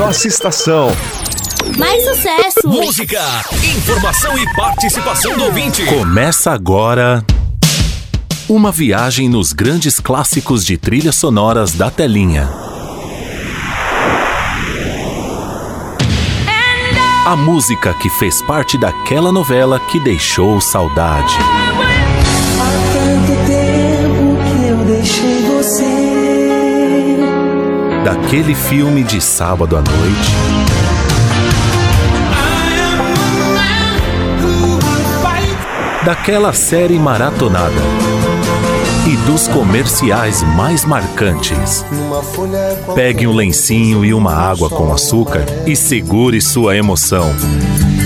Nossa estação. Mais sucesso! Música, informação e participação do ouvinte. Começa agora. Uma viagem nos grandes clássicos de trilhas sonoras da telinha. A música que fez parte daquela novela que deixou saudade. Daquele filme de sábado à noite. Daquela série maratonada. E dos comerciais mais marcantes. Pegue um lencinho e uma água com açúcar e segure sua emoção.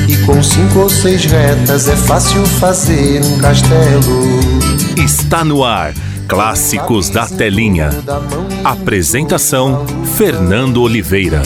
E com cinco ou seis retas é fácil fazer um castelo. Está no ar. Clássicos da Telinha. Apresentação: Fernando Oliveira.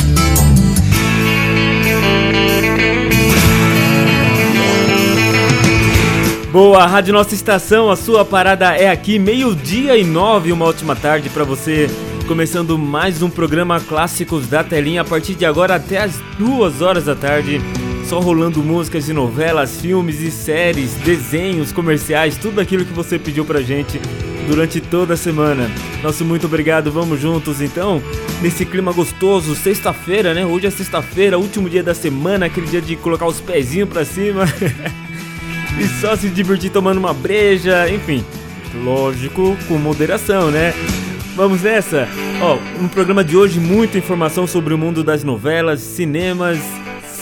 Boa, Rádio Nossa Estação, a sua parada é aqui, meio-dia e nove, uma ótima tarde para você. Começando mais um programa Clássicos da Telinha a partir de agora até as duas horas da tarde. Só rolando músicas de novelas, filmes e séries, desenhos, comerciais, tudo aquilo que você pediu pra gente durante toda a semana. Nosso muito obrigado, vamos juntos então, nesse clima gostoso, sexta-feira, né? Hoje é sexta-feira, último dia da semana, aquele dia de colocar os pezinhos pra cima. e só se divertir tomando uma breja, enfim. Lógico, com moderação, né? Vamos nessa? Ó, no programa de hoje, muita informação sobre o mundo das novelas, cinemas,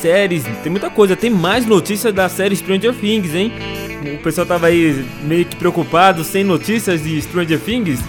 séries, tem muita coisa. Tem mais notícias da série Stranger Things, hein? O pessoal tava aí meio que preocupado, sem notícias de Stranger Things.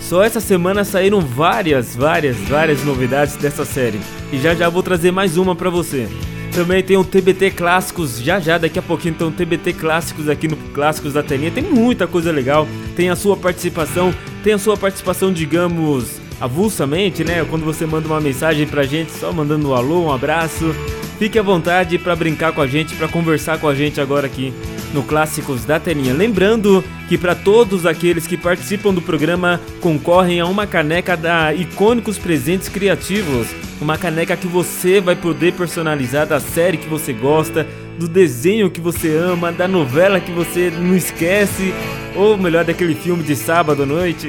Só essa semana saíram várias, várias, várias novidades dessa série. E já já vou trazer mais uma pra você. Também tem o TBT Clássicos, já já, daqui a pouquinho então TBT Clássicos aqui no Clássicos da Telinha. Tem muita coisa legal, tem a sua participação, tem a sua participação, digamos, avulsamente, né? Quando você manda uma mensagem pra gente, só mandando um alô, um abraço. Fique à vontade para brincar com a gente, para conversar com a gente agora aqui no Clássicos da Telinha. Lembrando que para todos aqueles que participam do programa concorrem a uma caneca da Icônicos Presentes Criativos. Uma caneca que você vai poder personalizar da série que você gosta, do desenho que você ama, da novela que você não esquece, ou melhor, daquele filme de sábado à noite.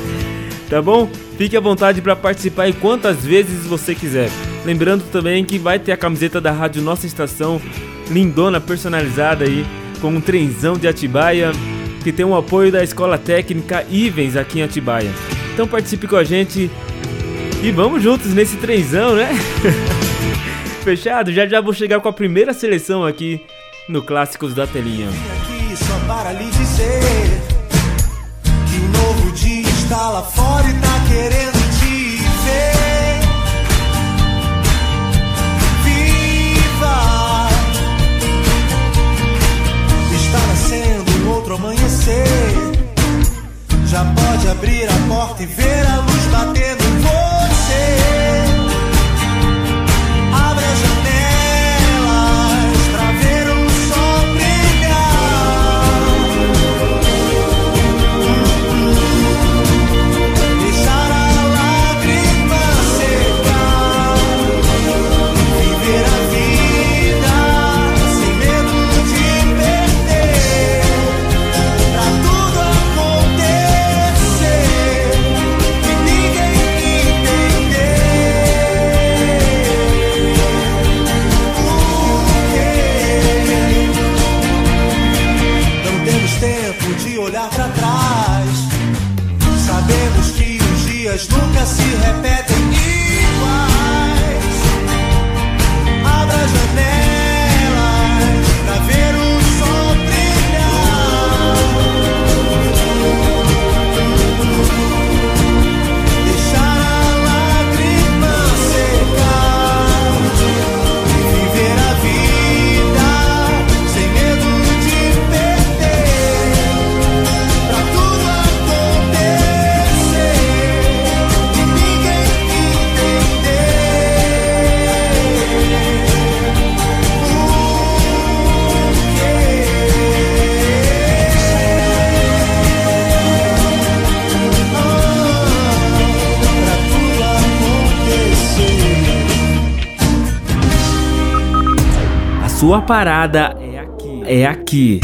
tá bom? Fique à vontade para participar e quantas vezes você quiser. Lembrando também que vai ter a camiseta da Rádio Nossa Estação, lindona, personalizada aí, com um trenzão de Atibaia, que tem o apoio da Escola Técnica Ivens aqui em Atibaia. Então participe com a gente e vamos juntos nesse trenzão, né? Fechado? Já já vou chegar com a primeira seleção aqui no Clássicos da Telinha. aqui só para lhe dizer parada é aqui. É aqui.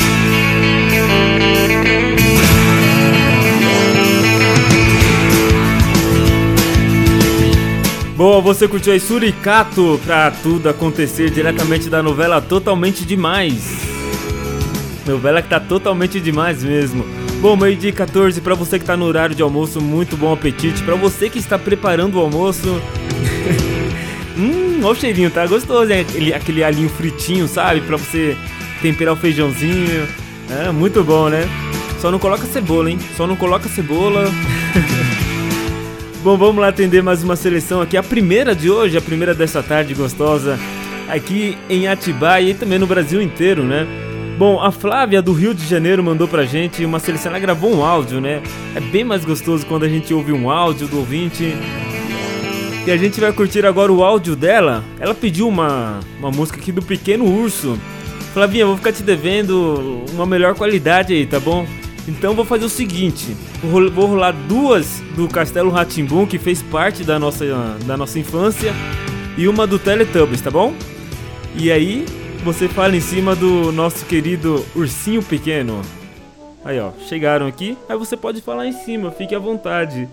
Boa, você curtiu aí Suricato pra tudo acontecer diretamente da novela Totalmente Demais. Novela que tá totalmente demais mesmo. Bom, meio dia 14 para você que tá no horário de almoço, muito bom apetite. Para você que está preparando o almoço. hum, olha o cheirinho, tá gostoso, hein? Aquele, aquele alinho fritinho, sabe? Para você temperar o feijãozinho. É, muito bom, né? Só não coloca cebola, hein? Só não coloca cebola. Bom, vamos lá atender mais uma seleção aqui. A primeira de hoje, a primeira dessa tarde gostosa, aqui em Atibaia e também no Brasil inteiro, né? Bom, a Flávia do Rio de Janeiro mandou pra gente uma seleção, ela gravou um áudio, né? É bem mais gostoso quando a gente ouve um áudio do ouvinte. E a gente vai curtir agora o áudio dela. Ela pediu uma, uma música aqui do Pequeno Urso. Flavinha, vou ficar te devendo uma melhor qualidade aí, tá bom? Então vou fazer o seguinte, vou rolar duas do Castelo Ratimbum que fez parte da nossa, da nossa infância e uma do Teletubbies, tá bom? E aí você fala em cima do nosso querido ursinho pequeno. Aí ó, chegaram aqui, aí você pode falar em cima, fique à vontade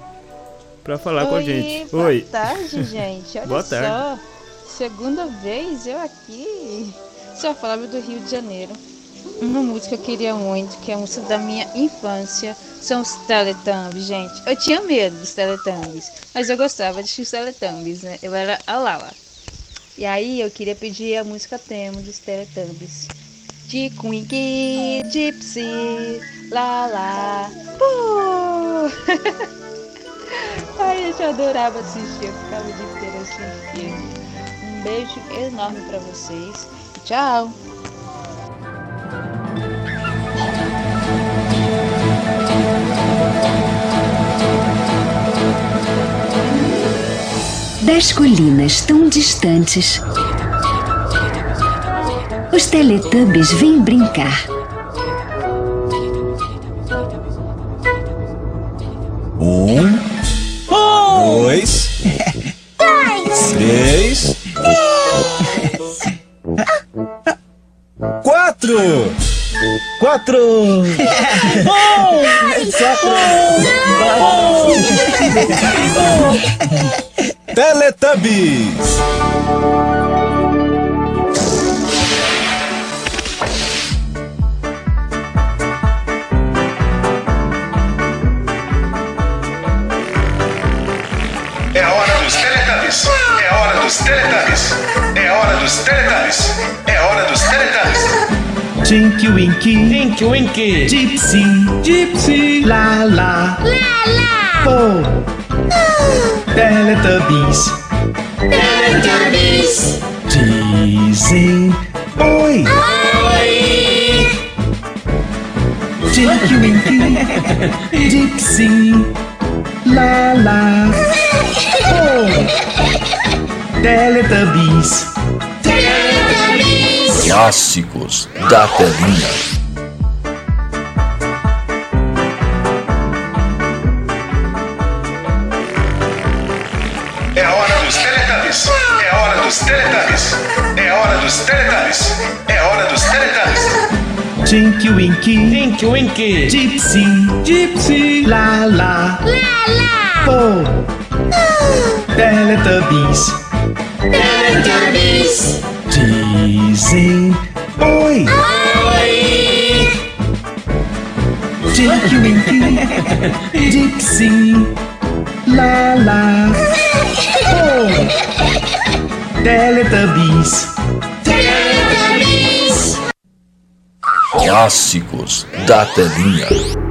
para falar Oi, com a gente. Boa Oi. tarde, gente. Olha Boa só. tarde. Segunda vez eu aqui. Sou a Flávia do Rio de Janeiro. Uma música que eu queria muito, que é a música da minha infância, são os Teletubbies, gente. Eu tinha medo dos Teletubbies, mas eu gostava de os Teletubbies, né? Eu era a Lala. E aí eu queria pedir a música tema dos Teletubbies. De Quinky, Gypsy, Lala, Pô! Ai, eu adorava assistir, eu ficava o dia inteiro assistindo. Um beijo enorme pra vocês. Tchau! Das colinas tão distantes, os Teletubbies vêm brincar. Um, quatro, quatro, Teletubbies. É a hora dos Teletubbies. É hora dos Teletubbies. É hora dos Teletubbies. É hora dos Teletubbies. Tinky Winky, Tinky Winky, Gypsy, Gypsy, La La, La La, Po, oh. Teletubbies, Teletubbies, dizem oi, oi, Tinky Winky, Gypsy, La La, Po, oh. Teletubbies. Clássicos da telinha. É hora dos Teletubbies. É hora dos Teletubbies. É hora dos Teletubbies. É hora dos Teletubbies. Tinky Winky, Tinky Winky, Gypsy, Gypsy, La La, La La, Po, Teletubbies, Teletubbies, dizem oi, oi, Tinky Winky, Gypsy, La La, Po, Teletubbies, Teletubbies. Clássicos da telinha.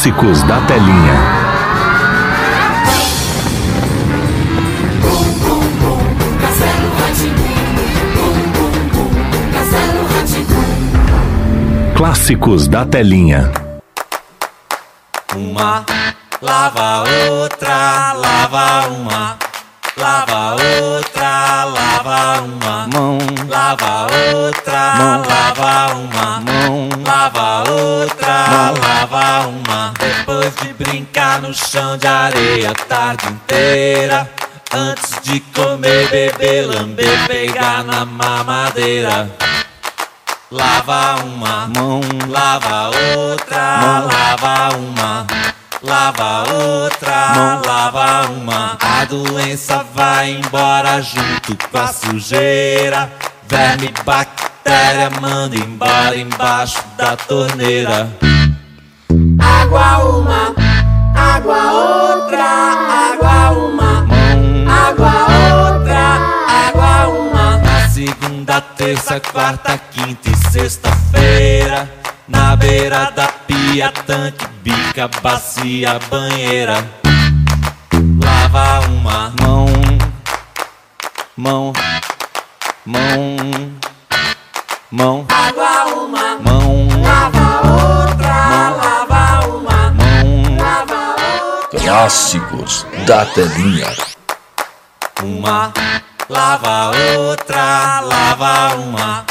Clássicos da telinha. Clássicos da telinha. No chão de areia a tarde inteira. Antes de comer, beber, lamber, pegar na mamadeira. Lava uma mão, lava outra, mão. lava uma, lava outra, mão. lava uma. A doença vai embora junto com a sujeira. Verme, bactéria, manda embora embaixo da torneira. Água uma, água outra, água uma, água outra, água uma. Na segunda, terça, quarta, quinta e sexta-feira. Na beira da pia, tanque, bica, bacia, banheira. Lava uma mão, mão, mão, mão. Água uma mão, lava Clássicos da telinha. Uma lava outra, lava uma.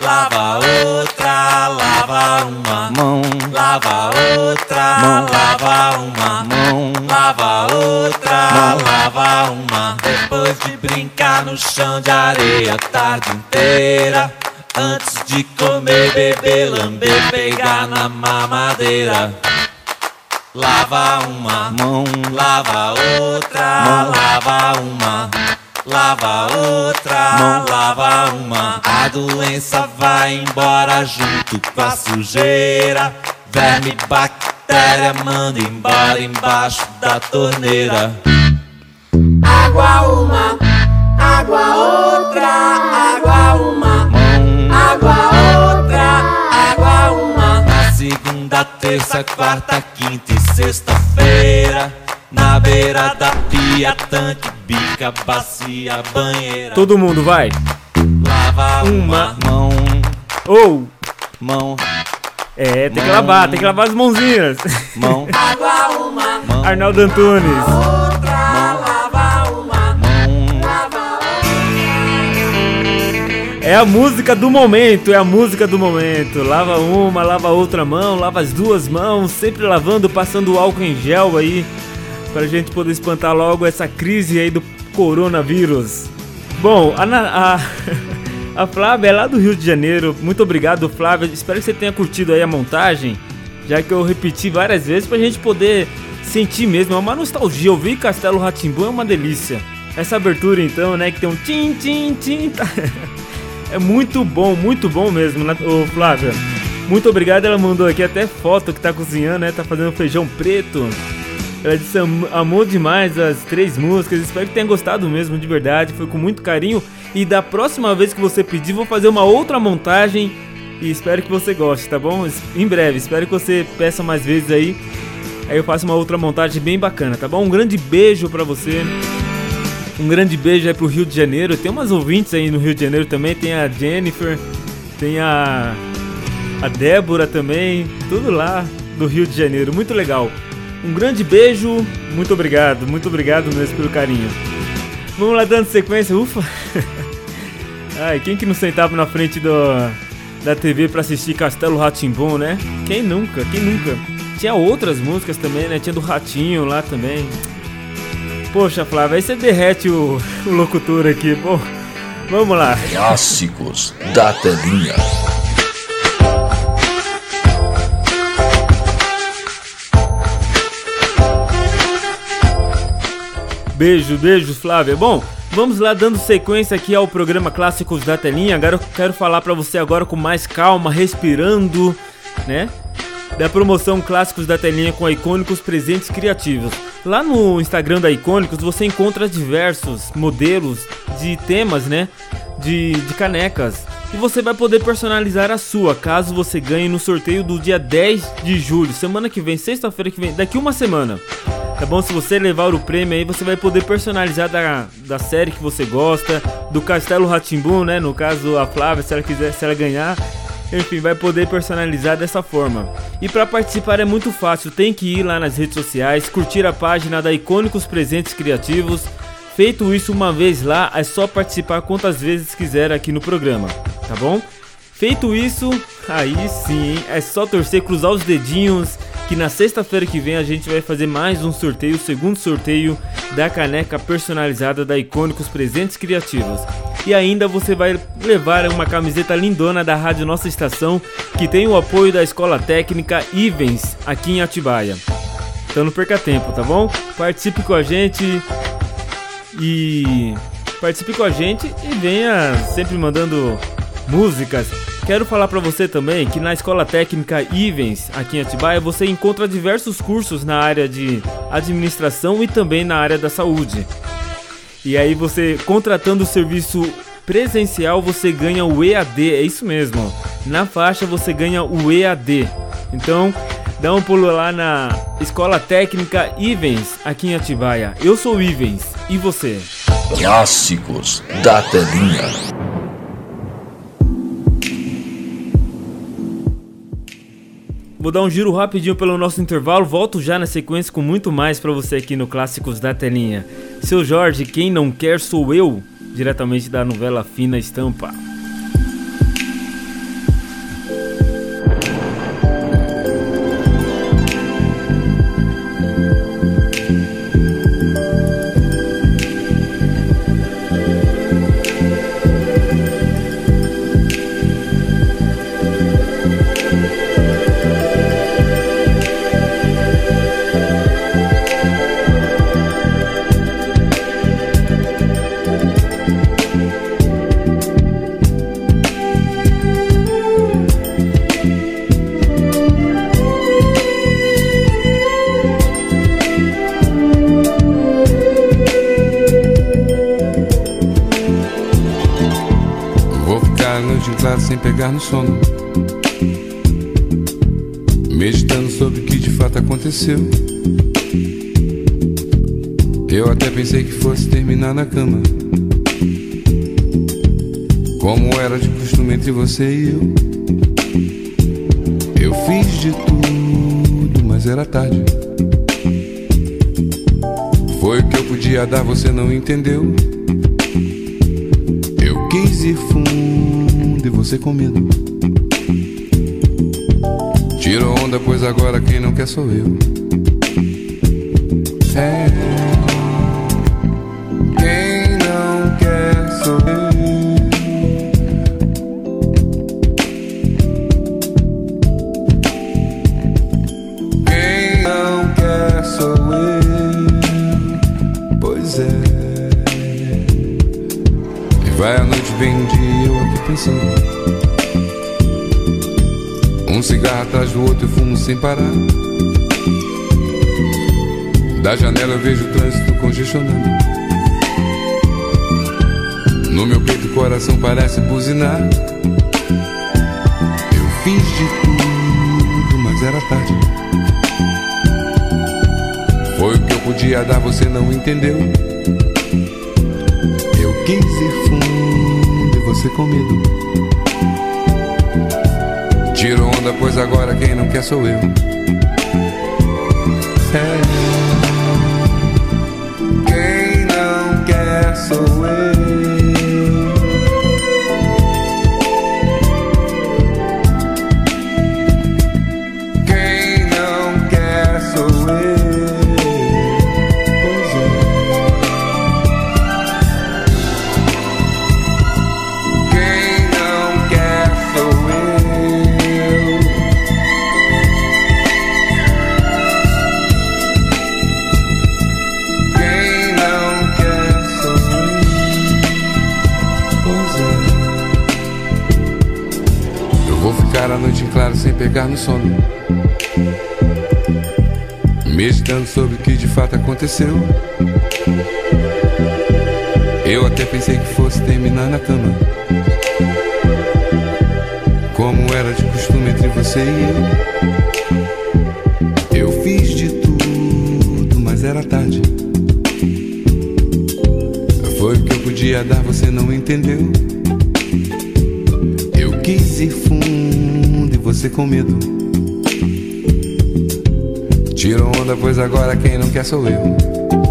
Lava outra, lava uma mão, lava outra, mão. lava uma mão, lava outra, mão. lava uma. Depois de brincar no chão de areia a tarde inteira, antes de comer, beber, lamber, pegar na mamadeira. Lava uma mão, lava outra, mão. lava uma lava outra, mão. lava uma. A doença vai embora junto com a sujeira. Verme, bactéria, manda embora embaixo da torneira. Água uma, água outra, terça, quarta, quinta e sexta-feira. Na beira da pia, tanque, bica, bacia, banheira. Todo mundo vai. Lava uma, mão. Ou. Mão. É, tem mão. que lavar, tem que lavar as mãozinhas. Mão. Água uma, mão. Arnaldo Antunes. É a música do momento, é a música do momento. Lava uma, lava outra mão, lava as duas mãos, sempre lavando, passando álcool em gel aí pra gente poder espantar logo essa crise aí do coronavírus. Bom, a, a, a Flávia é lá do Rio de Janeiro. Muito obrigado, Flávia. Espero que você tenha curtido aí a montagem, já que eu repeti várias vezes pra gente poder sentir mesmo. É uma nostalgia. Ouvir Castelo Ratimbu é uma delícia. Essa abertura então, né, que tem um tim tim tim. É muito bom, muito bom mesmo, né, ô Flávia? Muito obrigado, ela mandou aqui até foto que tá cozinhando, né? Tá fazendo feijão preto. Ela disse amou demais as três músicas. Espero que tenha gostado mesmo, de verdade. Foi com muito carinho. E da próxima vez que você pedir, vou fazer uma outra montagem. E espero que você goste, tá bom? Em breve, espero que você peça mais vezes aí. Aí eu faço uma outra montagem bem bacana, tá bom? Um grande beijo pra você. Um grande beijo aí pro Rio de Janeiro. Tem umas ouvintes aí no Rio de Janeiro também. Tem a Jennifer, tem a, a Débora também. Tudo lá do Rio de Janeiro. Muito legal. Um grande beijo, muito obrigado, muito obrigado mesmo pelo carinho. Vamos lá dando sequência, ufa. Ai, quem que não sentava na frente do, da TV pra assistir Castelo Ratimbom, né? Quem nunca? Quem nunca? Tinha outras músicas também, né? Tinha do Ratinho lá também. Poxa, Flávio, aí você derrete o, o locutor aqui. Bom, vamos lá. Clássicos da telinha. Beijo, beijo, Flávia. Bom, vamos lá dando sequência aqui ao programa Clássicos da Telinha. Agora eu quero falar para você agora com mais calma, respirando, né? Da promoção Clássicos da Telinha com Icônicos Presentes Criativos. Lá no Instagram da Icônicos você encontra diversos modelos de temas, né? De, de canecas. E você vai poder personalizar a sua, caso você ganhe no sorteio do dia 10 de julho, semana que vem, sexta-feira que vem, daqui uma semana. Tá bom? Se você levar o prêmio aí, você vai poder personalizar da, da série que você gosta, do Castelo Ratimbun, né? No caso, a Flávia, se ela quiser, se ela ganhar, enfim, vai poder personalizar dessa forma. E para participar é muito fácil, tem que ir lá nas redes sociais, curtir a página da Icônicos Presentes Criativos. Feito isso uma vez lá, é só participar quantas vezes quiser aqui no programa, tá bom? Feito isso, aí sim, é só torcer, cruzar os dedinhos que na sexta-feira que vem a gente vai fazer mais um sorteio, o segundo sorteio da caneca personalizada da Icônicos Presentes Criativos. E ainda você vai levar uma camiseta lindona da Rádio Nossa Estação, que tem o apoio da Escola Técnica Ivens, aqui em Atibaia. Então não perca tempo, tá bom? Participe com a gente e participe com a gente e venha sempre mandando músicas. Quero falar para você também que na Escola Técnica Ivens, aqui em Atibaia, você encontra diversos cursos na área de administração e também na área da saúde. E aí você contratando o serviço presencial, você ganha o EAD, é isso mesmo. Na faixa você ganha o EAD. Então, dá um pulo lá na Escola Técnica Ivens, aqui em Atibaia. Eu sou Ivens, e você? Clássicos da telinha. Vou dar um giro rapidinho pelo nosso intervalo, volto já na sequência com muito mais para você aqui no Clássicos da Telinha. Seu Jorge, quem não quer sou eu, diretamente da novela Fina Estampa. Sono. Meditando sobre o que de fato aconteceu. Eu até pensei que fosse terminar na cama. Como era de costume entre você e eu. Eu fiz de tudo, mas era tarde. Foi o que eu podia dar, você não entendeu. Eu quis e você com medo. Tiro onda, pois agora quem não quer sou eu. É. parar. Da janela eu vejo o trânsito congestionando. No meu peito o coração parece buzinar. Eu fiz de tudo, mas era tarde. Foi o que eu podia dar, você não entendeu. Eu quis ir fundo e você com medo. Tiro onda, pois agora quem não quer sou eu. É. Quem não quer sou eu. Pegar no sono. Meditando sobre o que de fato aconteceu. Eu até pensei que fosse terminar na cama. Como era de costume entre você e eu. Eu fiz de tudo, mas era tarde. Foi o que eu podia dar, você não entendeu. Eu quis ir fundo você com medo. Tirou onda, pois agora quem não quer sou eu.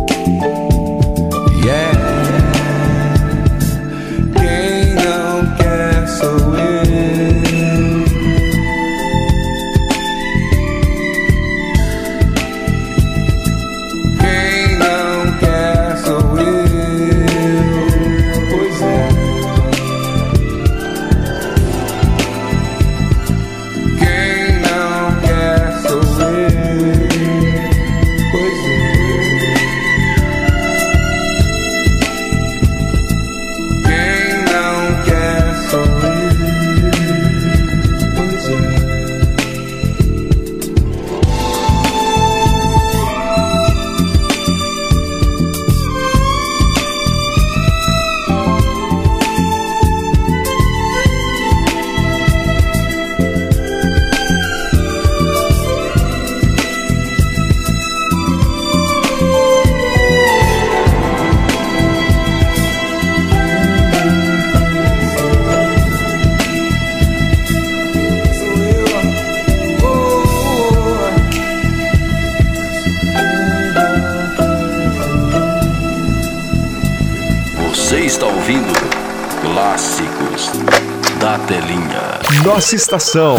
Nossa estação.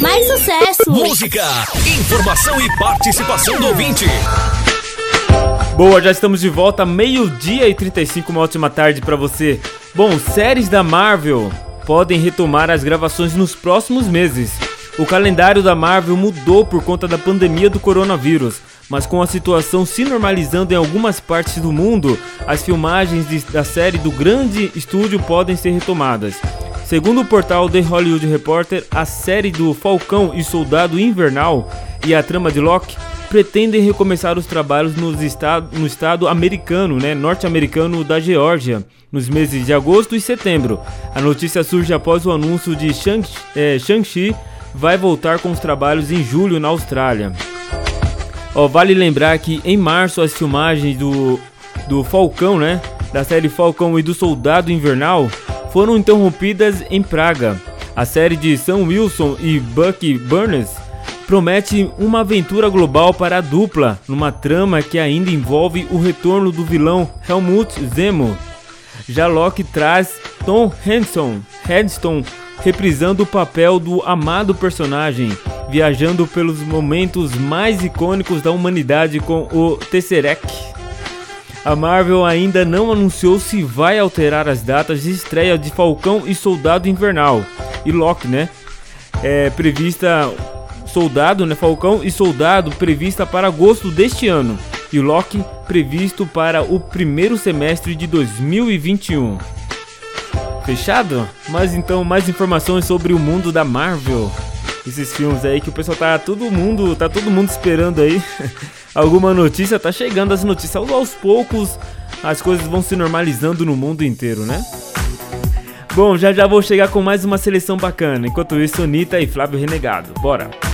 Mais sucesso! Música, informação e participação do ouvinte. Boa, já estamos de volta, meio-dia e 35, uma ótima tarde pra você. Bom, séries da Marvel podem retomar as gravações nos próximos meses. O calendário da Marvel mudou por conta da pandemia do coronavírus, mas com a situação se normalizando em algumas partes do mundo, as filmagens de- da série do grande estúdio podem ser retomadas. Segundo o portal The Hollywood Reporter, a série do Falcão e Soldado Invernal e a trama de Loki pretendem recomeçar os trabalhos nos estado, no estado americano, né, norte-americano da Geórgia, nos meses de agosto e setembro. A notícia surge após o anúncio de eh, Shang-Chi vai voltar com os trabalhos em julho na Austrália. Vale lembrar que em março as filmagens do, do Falcão, né? Da série Falcão e do Soldado Invernal foram interrompidas em Praga. A série de Sam Wilson e Bucky Burns promete uma aventura global para a dupla, numa trama que ainda envolve o retorno do vilão Helmut Zemo. Já Loki traz Tom Henson, Headstone reprisando o papel do amado personagem, viajando pelos momentos mais icônicos da humanidade com o Tesseract. A Marvel ainda não anunciou se vai alterar as datas de estreia de Falcão e Soldado Invernal e Loki, né? É prevista Soldado, né? Falcão e Soldado prevista para agosto deste ano e Loki previsto para o primeiro semestre de 2021. Fechado? Mas então mais informações sobre o mundo da Marvel. Esses filmes aí que o pessoal tá todo mundo, tá todo mundo esperando aí. Alguma notícia tá chegando as notícias aos poucos. As coisas vão se normalizando no mundo inteiro, né? Bom, já já vou chegar com mais uma seleção bacana. Enquanto isso, Anitta e Flávio Renegado. Bora!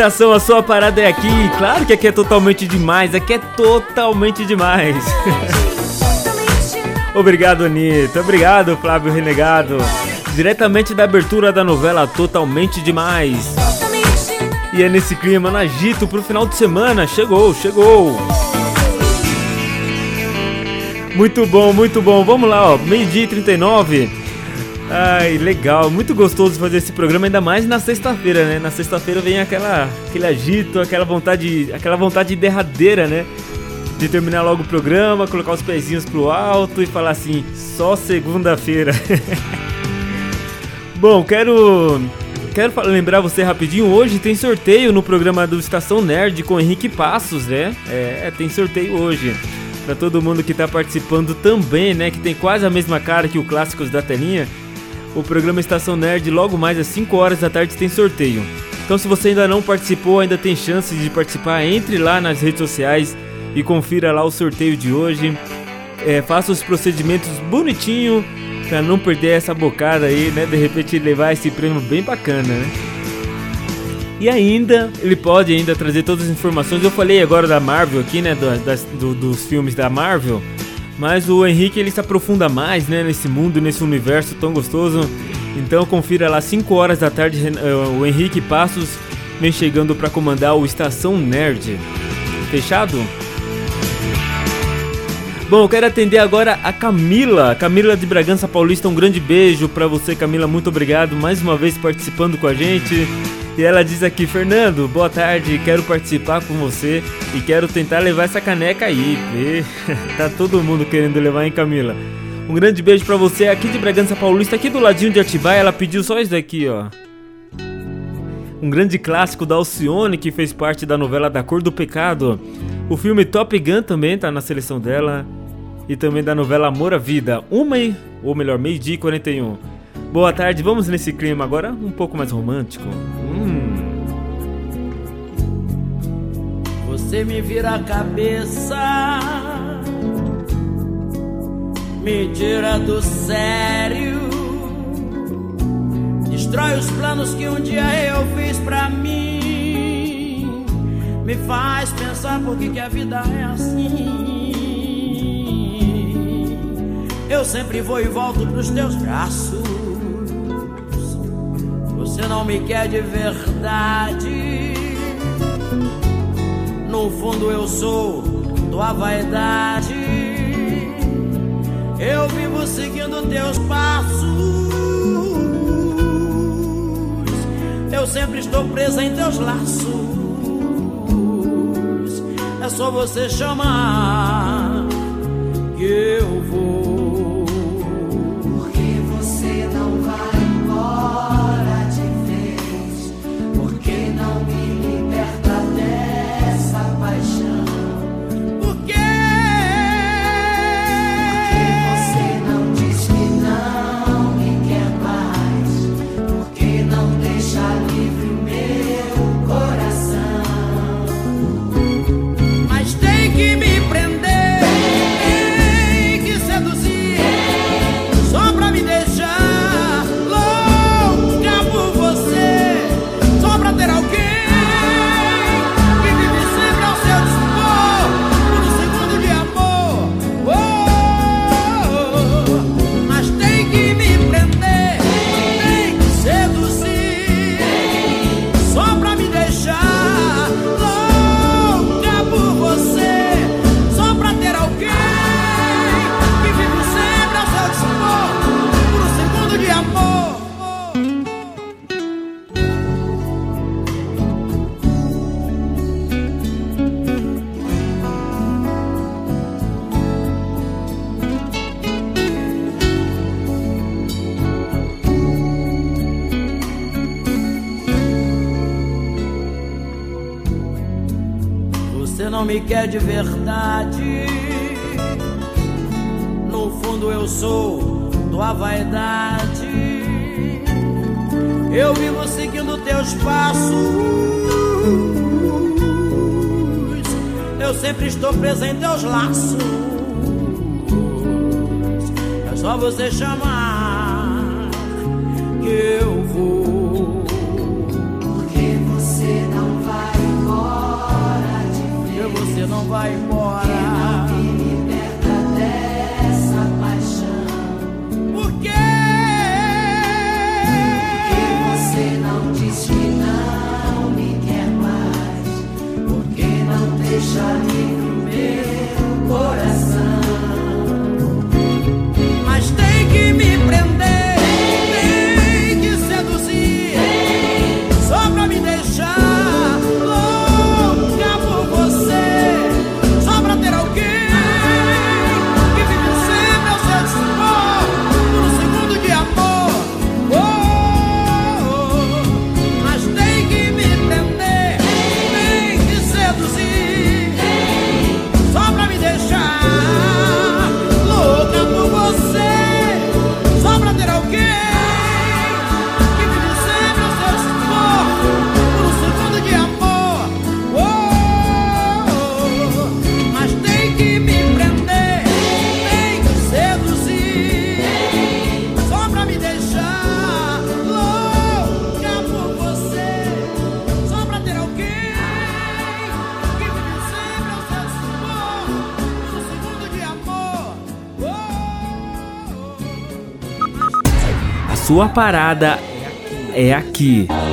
Estação, a sua parada é aqui. Claro que aqui é totalmente demais, aqui é totalmente demais. Obrigado, Anitta. Obrigado, Flávio Renegado. Diretamente da abertura da novela Totalmente Demais. E é nesse clima, no agito pro final de semana. Chegou, chegou. Muito bom, muito bom. Vamos lá, ó. Meio-dia e 39. Ai, legal, muito gostoso fazer esse programa, ainda mais na sexta-feira, né? Na sexta-feira vem aquela, aquele agito, aquela vontade, aquela vontade derradeira, né? De terminar logo o programa, colocar os pezinhos pro alto e falar assim, só segunda-feira. Bom, quero quero lembrar você rapidinho, hoje tem sorteio no programa do Estação Nerd com Henrique Passos, né? É, tem sorteio hoje. Pra todo mundo que tá participando também, né? Que tem quase a mesma cara que o Clássicos da Telinha o programa Estação Nerd logo mais às 5 horas da tarde tem sorteio. Então se você ainda não participou, ainda tem chance de participar, entre lá nas redes sociais e confira lá o sorteio de hoje. É, faça os procedimentos bonitinho para não perder essa bocada aí, né? De repente levar esse prêmio bem bacana, né? E ainda, ele pode ainda trazer todas as informações. Eu falei agora da Marvel aqui, né? Do, das, do, dos filmes da Marvel. Mas o Henrique ele se aprofunda mais, né, nesse mundo, nesse universo tão gostoso. Então confira lá 5 horas da tarde eh, o Henrique Passos vem chegando para comandar o Estação Nerd. Fechado? Bom, eu quero atender agora a Camila, Camila de Bragança Paulista. Um grande beijo para você, Camila. Muito obrigado mais uma vez participando com a gente. E ela diz aqui, Fernando, boa tarde, quero participar com você e quero tentar levar essa caneca aí. E, tá todo mundo querendo levar, hein, Camila? Um grande beijo para você aqui de Bragança Paulista, aqui do ladinho de Atibaia. Ela pediu só isso daqui, ó. Um grande clássico da Alcione que fez parte da novela Da Cor do Pecado. O filme Top Gun também tá na seleção dela. E também da novela Amor à Vida. Uma, ou melhor, meio-dia e 41. Boa tarde, vamos nesse clima agora um pouco mais romântico. Hum. Você me vira a cabeça, me tira do sério, destrói os planos que um dia eu fiz pra mim, me faz pensar por que, que a vida é assim. Eu sempre vou e volto pros teus braços. Você não me quer de verdade. No fundo eu sou tua vaidade. Eu vivo seguindo teus passos. Eu sempre estou presa em teus laços. É só você chamar que eu vou. me quer é de verdade. No fundo eu sou tua vaidade. Eu vivo seguindo teus passos. Eu sempre estou presa em teus laços. É só você chamar que eu vai embora. sua parada é aqui. É aqui.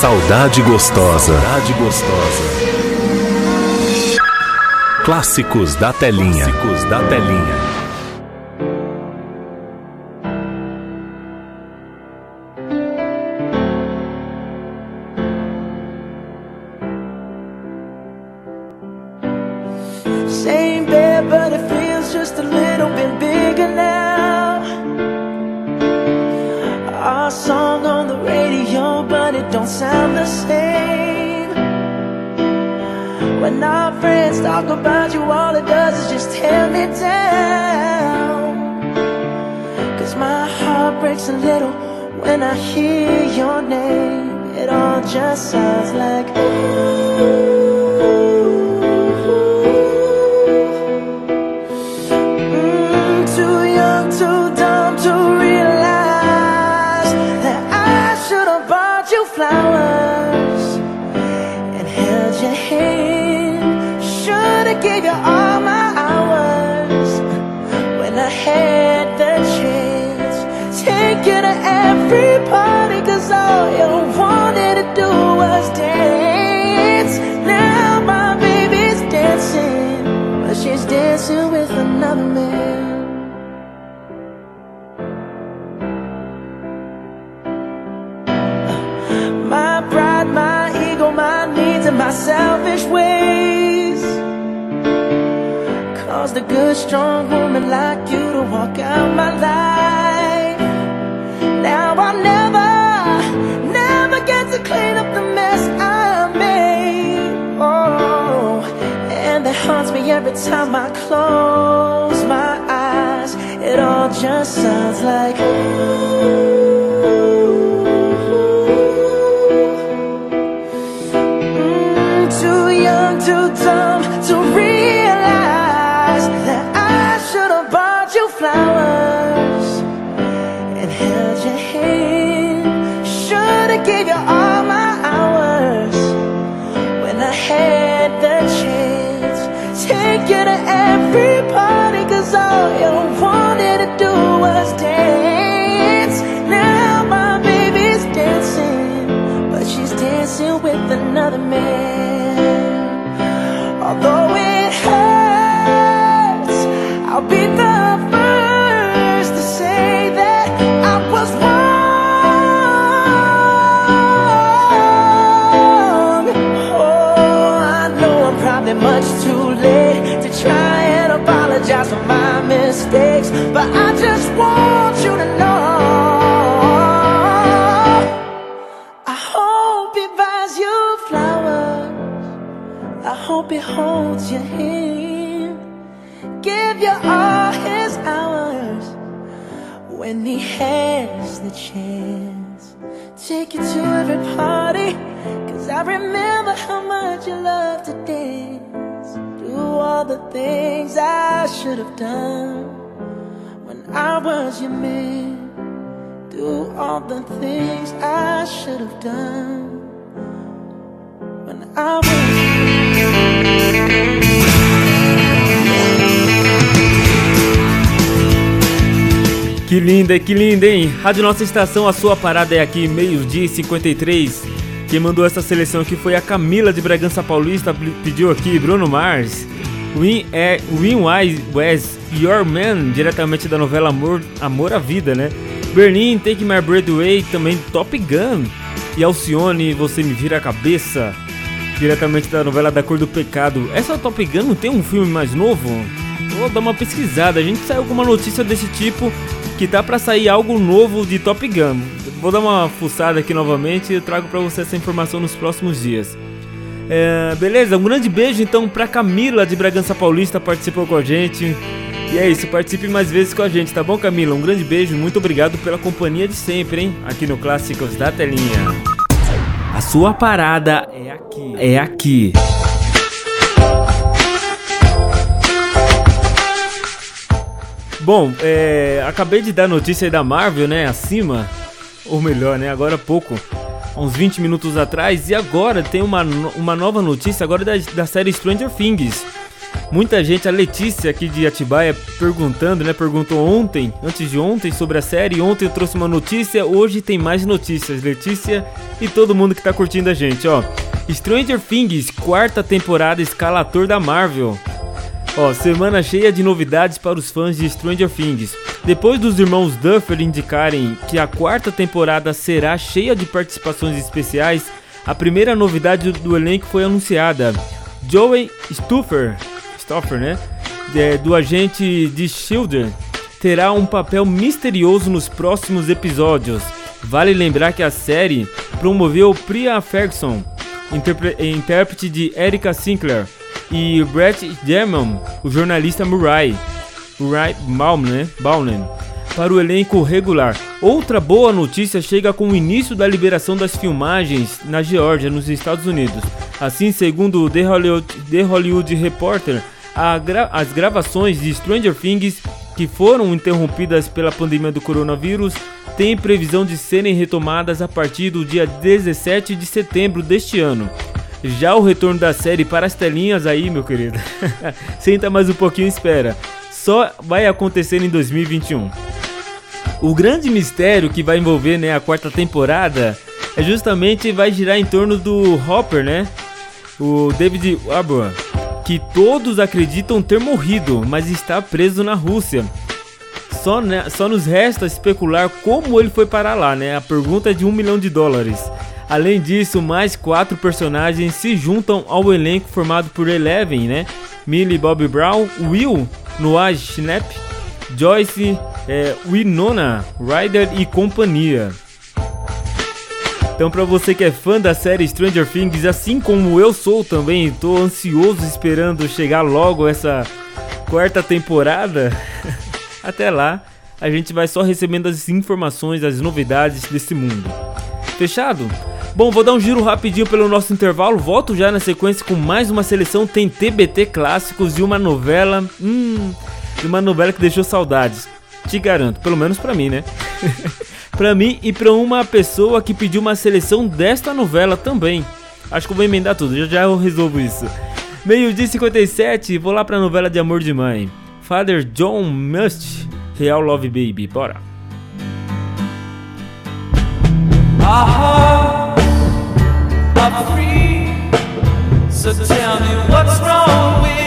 Saudade gostosa. Saudade gostosa. Clássicos da telinha. Clássicos da telinha. Give you all his hours when he has the chance. Take you to every party, cause I remember how much you love to dance. Do all the things I should have done when I was your man. Do all the things I should have done when I was. Que linda, que linda, hein? Rádio Nossa Estação, a sua parada é aqui, meio-dia e 53. Quem mandou essa seleção aqui foi a Camila de Bragança Paulista, pediu aqui Bruno Mars. Win, é, Win Wise Wes, Your Man, diretamente da novela Amor, Amor à Vida, né? Berlim, Take My Breath Away, também Top Gun. E Alcione, Você Me Vira a Cabeça, diretamente da novela Da Cor do Pecado. Essa Top Gun não tem um filme mais novo? Vou dar uma pesquisada, a gente saiu com uma notícia desse tipo que tá pra sair algo novo de Top Gun. Vou dar uma fuçada aqui novamente e trago pra você essa informação nos próximos dias. É, beleza, um grande beijo então pra Camila de Bragança Paulista, participou com a gente. E é isso, participe mais vezes com a gente, tá bom, Camila? Um grande beijo, muito obrigado pela companhia de sempre, hein? Aqui no Clássicos da Telinha. A sua parada é aqui. É aqui. Bom, é, acabei de dar notícia aí da Marvel, né? Acima, ou melhor, né? Agora há pouco, há uns 20 minutos atrás. E agora tem uma, uma nova notícia agora da, da série Stranger Things. Muita gente, a Letícia aqui de Atibaia perguntando, né? Perguntou ontem, antes de ontem, sobre a série. Ontem eu trouxe uma notícia, hoje tem mais notícias, Letícia e todo mundo que tá curtindo a gente, ó. Stranger Things, quarta temporada escalator da Marvel. Ó, semana cheia de novidades para os fãs de Stranger Things. Depois dos irmãos Duffer indicarem que a quarta temporada será cheia de participações especiais, a primeira novidade do elenco foi anunciada. Joey Stuffer, Stoffer, né? É, do agente de Shield terá um papel misterioso nos próximos episódios. Vale lembrar que a série promoveu Priya Ferguson, intérprete de Erika Sinclair, e Brett Damon, o jornalista Murray, Murray Baum, né? Bauman, para o elenco regular. Outra boa notícia chega com o início da liberação das filmagens na Geórgia, nos Estados Unidos. Assim, segundo o The Hollywood, The Hollywood Reporter, gra- as gravações de Stranger Things, que foram interrompidas pela pandemia do coronavírus, têm previsão de serem retomadas a partir do dia 17 de setembro deste ano. Já o retorno da série para as telinhas aí, meu querido. Senta mais um pouquinho e espera. Só vai acontecer em 2021. O grande mistério que vai envolver né, a quarta temporada é justamente vai girar em torno do Hopper, né? O David Harbour, que todos acreditam ter morrido, mas está preso na Rússia. Só, né, só nos resta especular como ele foi parar lá, né? A pergunta é de um milhão de dólares. Além disso, mais quatro personagens se juntam ao elenco formado por Eleven, né? Millie Bobby Brown, Will, Noah Schnapp, Joyce, é, Winona Ryder e companhia. Então, para você que é fã da série Stranger Things, assim como eu sou também, estou ansioso esperando chegar logo essa quarta temporada. Até lá, a gente vai só recebendo as informações, as novidades desse mundo. Fechado? Bom, vou dar um giro rapidinho pelo nosso intervalo. Volto já na sequência com mais uma seleção. Tem TBT clássicos e uma novela. Hum, uma novela que deixou saudades. Te garanto, pelo menos pra mim, né? pra mim e pra uma pessoa que pediu uma seleção desta novela também. Acho que eu vou emendar tudo, já já eu resolvo isso. Meio-dia e 57, vou lá pra novela de amor de mãe. Father John Must, Real Love Baby, bora. Hearts are free. So tell me what's wrong with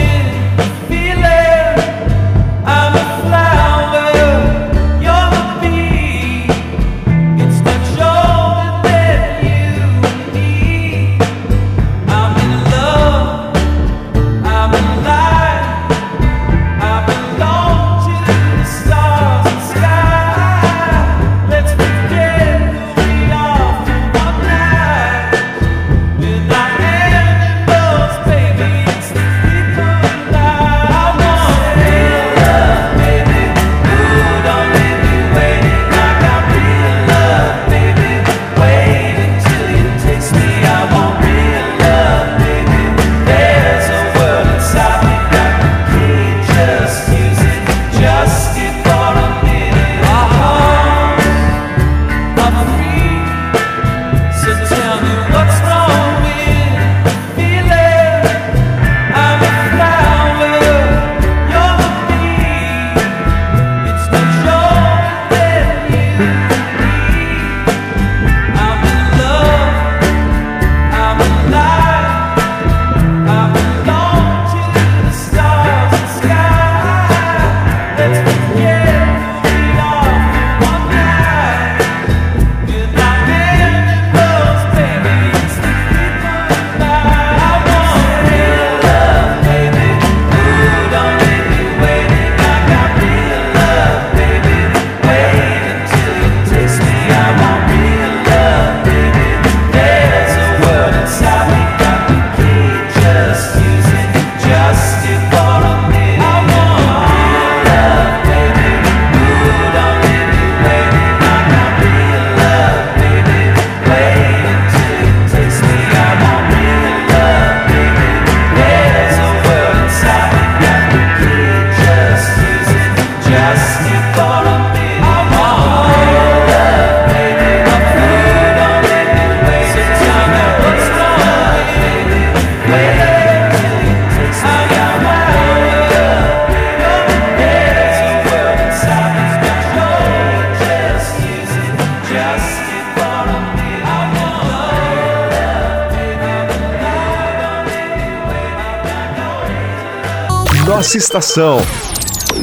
Nossa estação.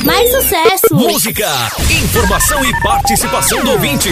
Mais sucesso! Música, informação e participação do ouvinte.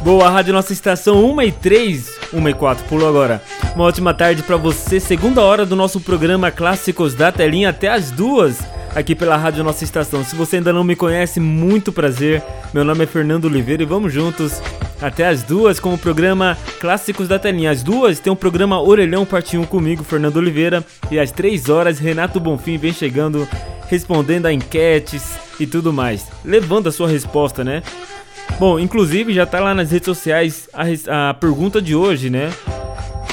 Boa, Rádio Nossa Estação 1 e 3, 1 e 4, pulou agora. Uma ótima tarde pra você, segunda hora do nosso programa Clássicos da Telinha até as duas, aqui pela Rádio Nossa Estação. Se você ainda não me conhece, muito prazer. Meu nome é Fernando Oliveira e vamos juntos até as duas com o programa Clássicos da Telinha. Às duas tem o programa Orelhão Parte 1 comigo, Fernando Oliveira, e às três horas Renato Bonfim vem chegando respondendo a enquetes e tudo mais, levando a sua resposta, né? Bom, inclusive já tá lá nas redes sociais a, a pergunta de hoje, né?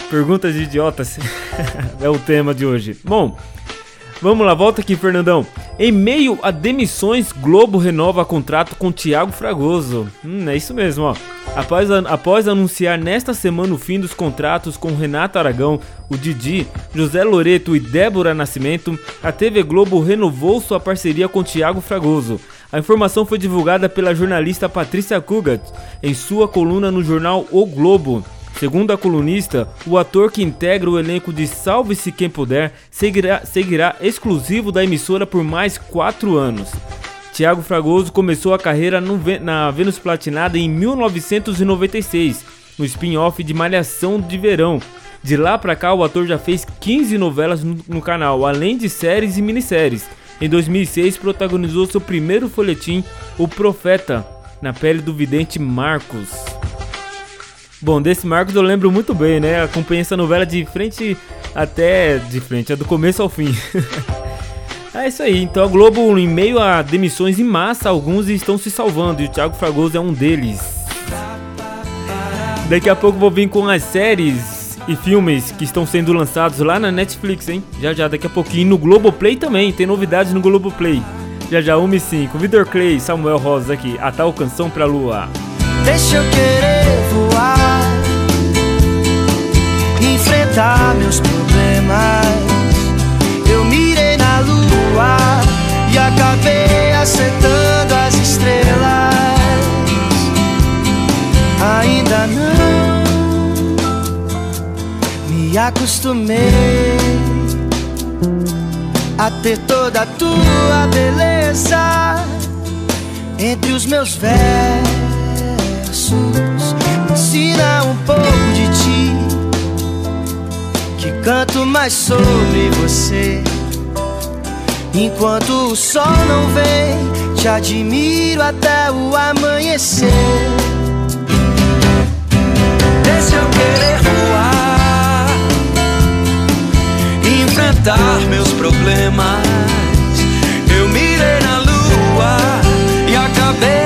Perguntas de idiotas é o tema de hoje. Bom, vamos lá, volta aqui, Fernandão. Em meio a demissões, Globo renova contrato com Thiago Fragoso. Hum, é isso mesmo, ó. Após, após anunciar nesta semana o fim dos contratos com Renato Aragão, o Didi, José Loreto e Débora Nascimento, a TV Globo renovou sua parceria com Thiago Fragoso. A informação foi divulgada pela jornalista Patrícia Kugat em sua coluna no jornal O Globo. Segundo a colunista, o ator que integra o elenco de Salve-se Quem Puder seguirá, seguirá exclusivo da emissora por mais quatro anos. Tiago Fragoso começou a carreira no na Vênus Platinada em 1996, no spin-off de Malhação de Verão. De lá pra cá, o ator já fez 15 novelas no, no canal, além de séries e minisséries. Em 2006, protagonizou seu primeiro folhetim, O Profeta, na pele do vidente Marcos. Bom, desse Marcos eu lembro muito bem, né? Acompanhei essa novela de frente até de frente, é do começo ao fim. é isso aí. Então a Globo, em meio a demissões em massa, alguns estão se salvando e o Thiago Fragoso é um deles. Daqui a pouco vou vir com as séries e filmes que estão sendo lançados lá na Netflix, hein? Já já, daqui a pouquinho no Globoplay também, tem novidades no Globoplay. Já já, 1 e 5. Vitor Clay, Samuel Rosa aqui, a tal canção pra lua. Deixa eu querer voar, enfrentar meus problemas. E acabei acertando as estrelas. Ainda não me acostumei a ter toda a tua beleza entre os meus versos. Ensina um pouco de ti, que canto mais sobre você. Enquanto o sol não vem, te admiro até o amanhecer. Deixa eu querer voar, enfrentar meus problemas. Eu mirei na lua e acabei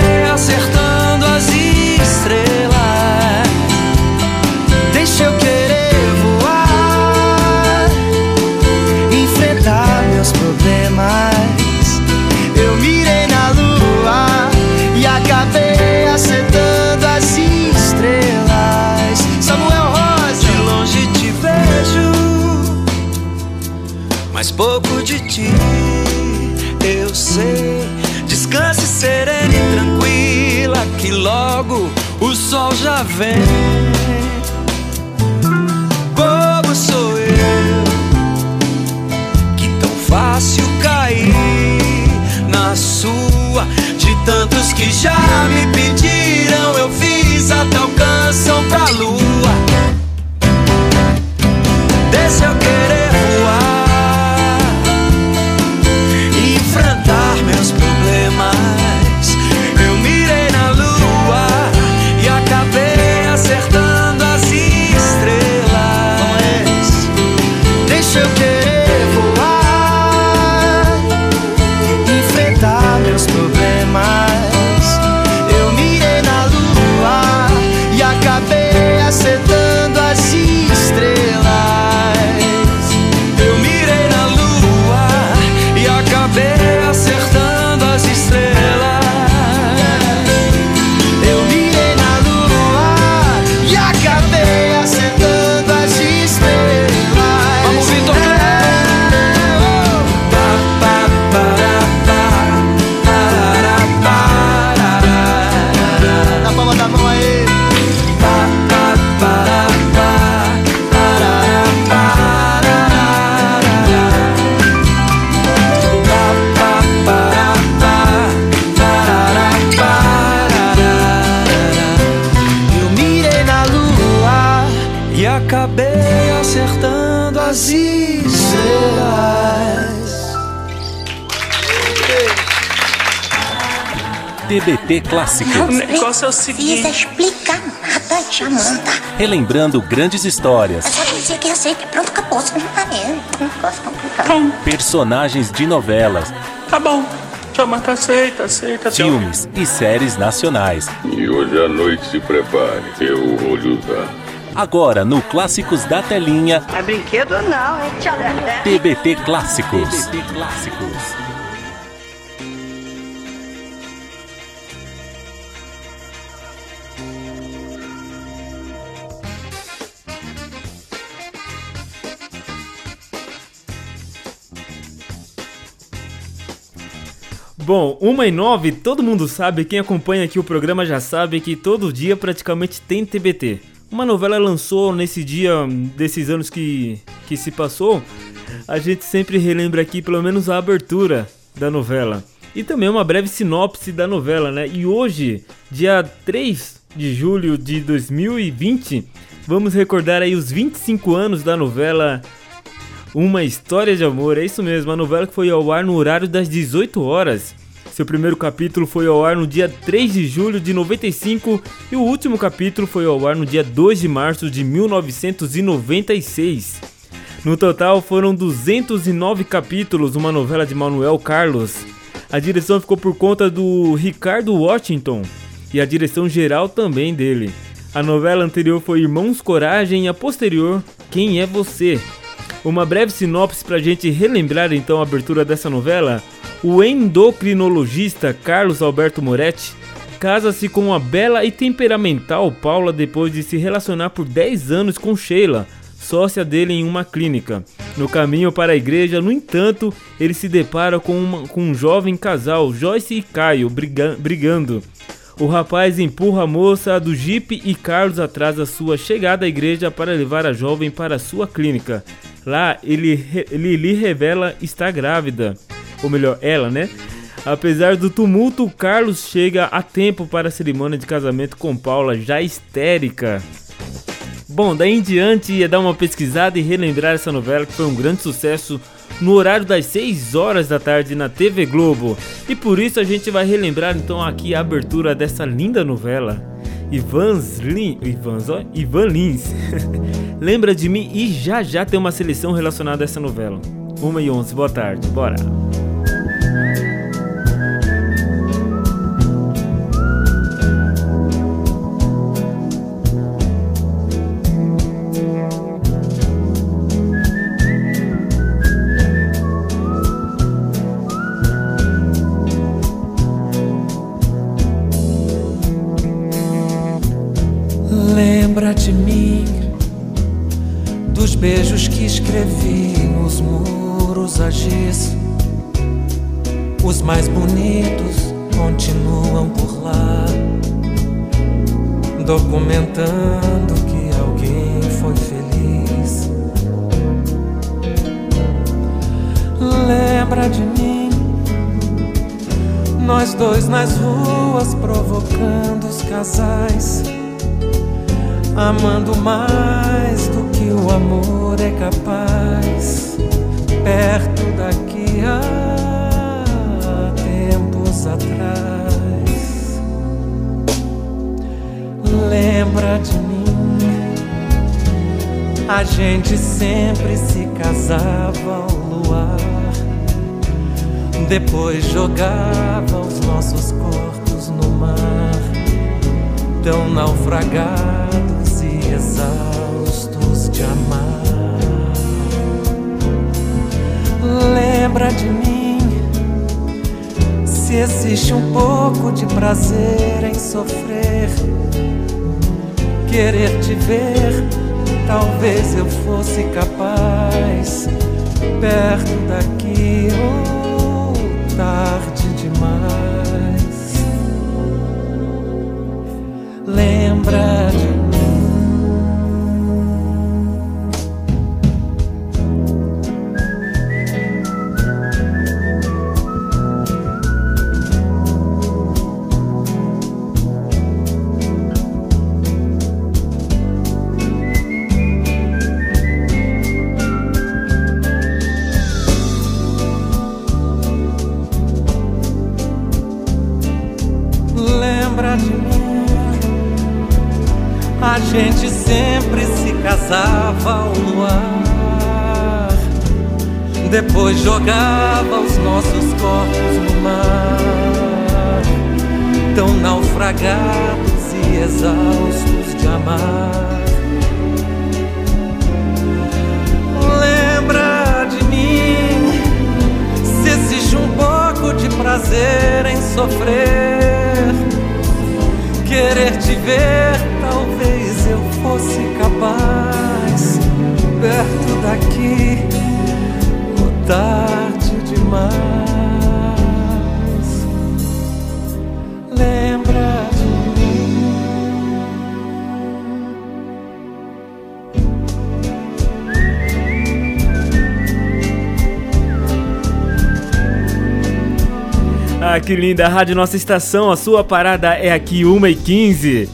sol já vem. Bobo sou eu, que tão fácil cair na sua. De tantos que já me pediram, eu fiz a tal canção pra lua. TBT Clássicos. Não precisa explicar nada, Jamanta. Relembrando grandes histórias, É só dizer que aceita. Pronto, acabou. Você não tá vendo. Um negócio complicado. personagens de novelas, Tá bom. Jamanta aceita, aceita. filmes e séries nacionais. E hoje à noite se prepare, eu vou lhe usar. Agora no Clássicos da Telinha, É brinquedo não, hein, TBT Clássicos. TBT Clássicos. Bom, uma e nove, todo mundo sabe, quem acompanha aqui o programa já sabe que todo dia praticamente tem TBT. Uma novela lançou nesse dia desses anos que, que se passou, a gente sempre relembra aqui pelo menos a abertura da novela. E também uma breve sinopse da novela, né? E hoje, dia 3 de julho de 2020, vamos recordar aí os 25 anos da novela uma História de Amor, é isso mesmo, a novela que foi ao ar no horário das 18 horas. Seu primeiro capítulo foi ao ar no dia 3 de julho de 95 e o último capítulo foi ao ar no dia 2 de março de 1996. No total foram 209 capítulos, uma novela de Manuel Carlos. A direção ficou por conta do Ricardo Washington e a direção geral também dele. A novela anterior foi Irmãos Coragem e a posterior Quem é Você? Uma breve sinopse pra gente relembrar então a abertura dessa novela. O endocrinologista Carlos Alberto Moretti casa-se com a bela e temperamental Paula depois de se relacionar por 10 anos com Sheila, sócia dele em uma clínica. No caminho para a igreja, no entanto, ele se depara com, uma- com um jovem casal, Joyce e Caio, briga- brigando. O rapaz empurra a moça do jipe e Carlos atrasa sua chegada à igreja para levar a jovem para sua clínica. Lá, ele, ele lhe revela estar grávida. Ou melhor, ela, né? Apesar do tumulto, Carlos chega a tempo para a cerimônia de casamento com Paula, já histérica. Bom, daí em diante ia dar uma pesquisada e relembrar essa novela que foi um grande sucesso no horário das 6 horas da tarde na TV Globo. E por isso a gente vai relembrar então aqui a abertura dessa linda novela. Ivan Lins, Ivans, Ivan Lins. Lembra de mim e já já tem uma seleção relacionada a essa novela. 1 e 11, boa tarde, bora. De mim, dos beijos que escrevi nos muros a giz. Os mais bonitos continuam por lá, documentando que alguém foi feliz. Lembra de mim, nós dois nas ruas provocando os casais amando mais do que o amor é capaz, perto daqui há tempos atrás. Lembra de mim? A gente sempre se casava ao luar, depois jogava os nossos corpos no mar tão naufragados e exaustos de amar. Lembra de mim, se existe um pouco de prazer em sofrer, querer te ver, talvez eu fosse capaz, perto daqui ou que linda! A Rádio Nossa Estação, a sua parada é aqui 1h15.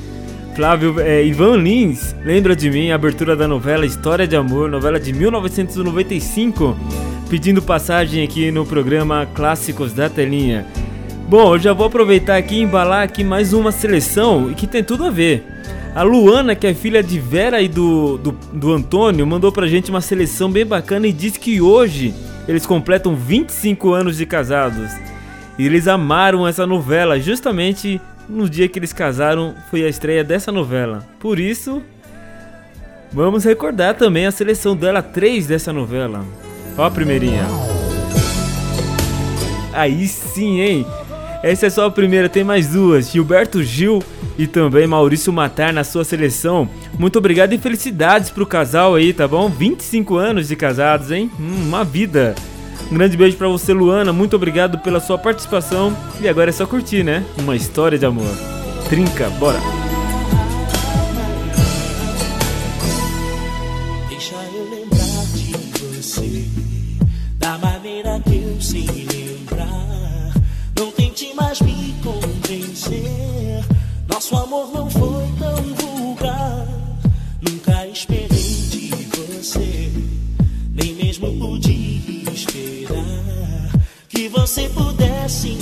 Flávio é, Ivan Lins, lembra de mim, abertura da novela História de Amor, novela de 1995, pedindo passagem aqui no programa Clássicos da Telinha. Bom, eu já vou aproveitar aqui e embalar aqui mais uma seleção e que tem tudo a ver. A Luana, que é filha de Vera e do, do, do Antônio, mandou pra gente uma seleção bem bacana e diz que hoje eles completam 25 anos de casados. E eles amaram essa novela justamente no dia que eles casaram foi a estreia dessa novela. Por isso, vamos recordar também a seleção dela 3 dessa novela. Ó a primeirinha. Aí sim, hein? Essa é só a primeira, tem mais duas. Gilberto Gil e também Maurício Matar na sua seleção. Muito obrigado e felicidades pro casal aí, tá bom? 25 anos de casados, hein? Hum, uma vida. Um grande beijo pra você, Luana. Muito obrigado pela sua participação. E agora é só curtir, né? Uma história de amor. Trinca, bora! Deixa eu lembrar de você da maneira que eu sei lembrar. Não tente mais me convencer. Nosso amor não foi tão vulgar. Nunca esperei você pudesse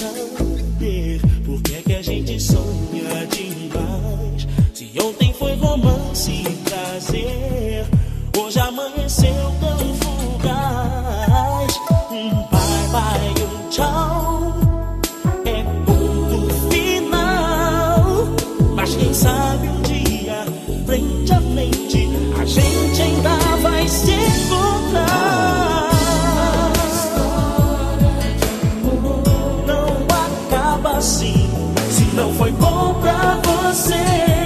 coração você,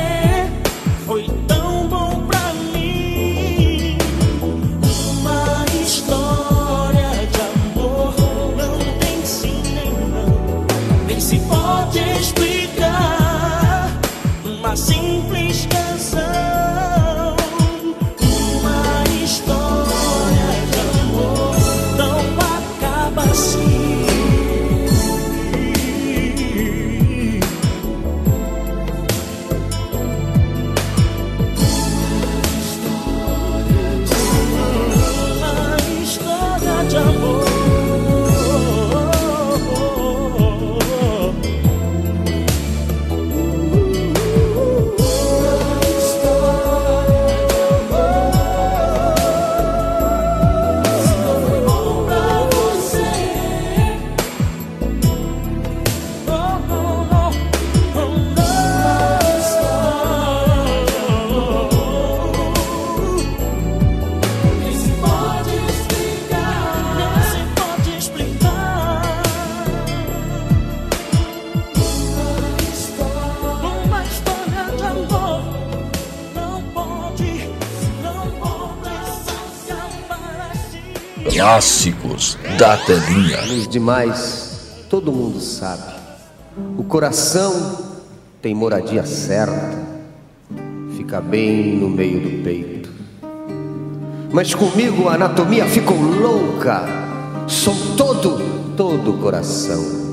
da telinha. Os demais, todo mundo sabe. O coração tem moradia certa, fica bem no meio do peito. Mas comigo a anatomia ficou louca. Sou todo, todo coração.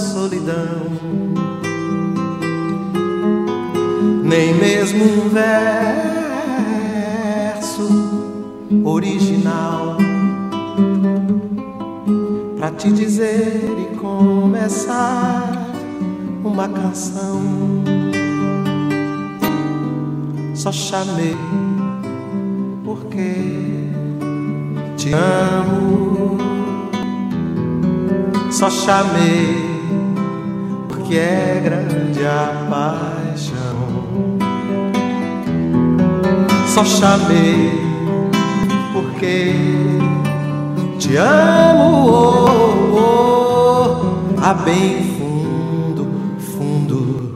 Solidão. Nem mesmo um verso original pra te dizer e começar uma canção. Só chamei porque te amo. Só chamei Chamei porque te amo oh, oh, a bem fundo, fundo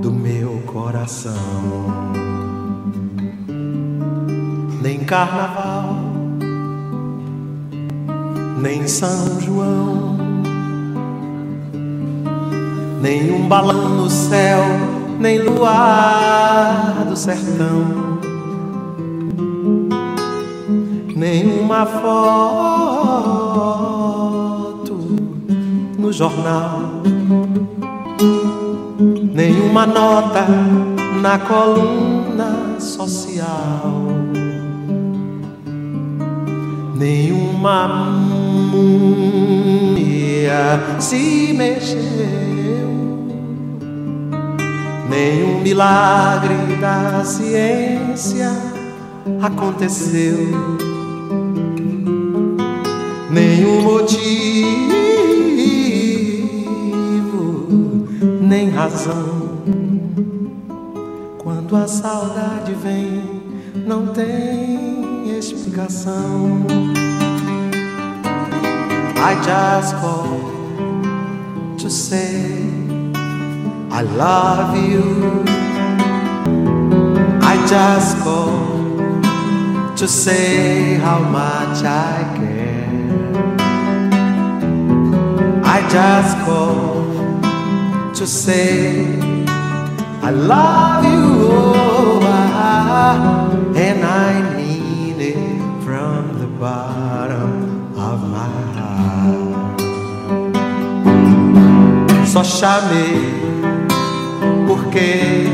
do meu coração. Nem carnaval, nem São João, nem um balão no céu, nem luar do sertão nenhuma foto no jornal, nenhuma nota na coluna social, nenhuma múmia se mexeu, nenhum milagre da ciência aconteceu nenhum motivo, nem razão. Quando a saudade vem, não tem explicação. I just call to say I love you. I just call to say how much I Just call to say I love you, oh, ah, and I mean it from the bottom of my heart. Só chamei porque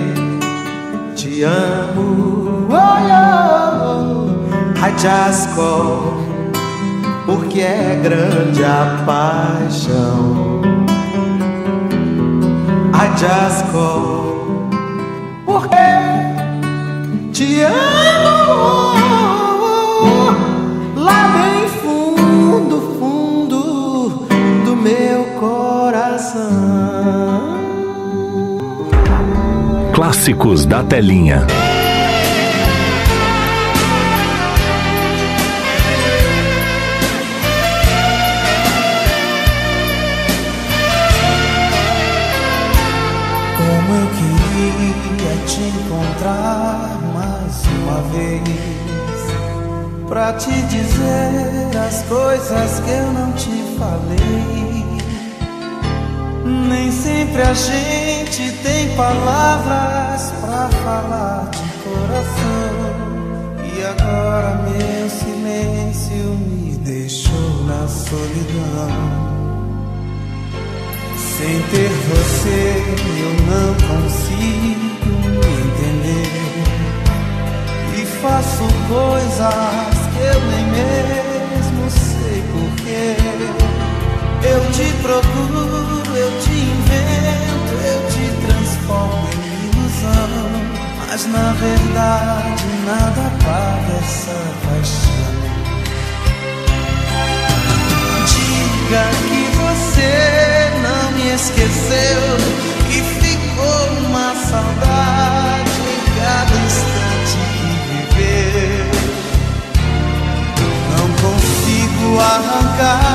te amo. Oh, oh, I just call porque é grande a paixão. I just porque te amo lá bem fundo, fundo do meu coração. Clássicos da telinha. Pra te dizer as coisas que eu não te falei. Nem sempre a gente tem palavras pra falar de coração. E agora meu silêncio me deixou na solidão. Sem ter você eu não consigo me entender. E faço coisas eu nem mesmo sei porquê. Eu te procuro, eu te invento, eu te transformo em ilusão. Mas na verdade nada apaga essa paixão. Diga que você não me esqueceu Que ficou uma saudade consigo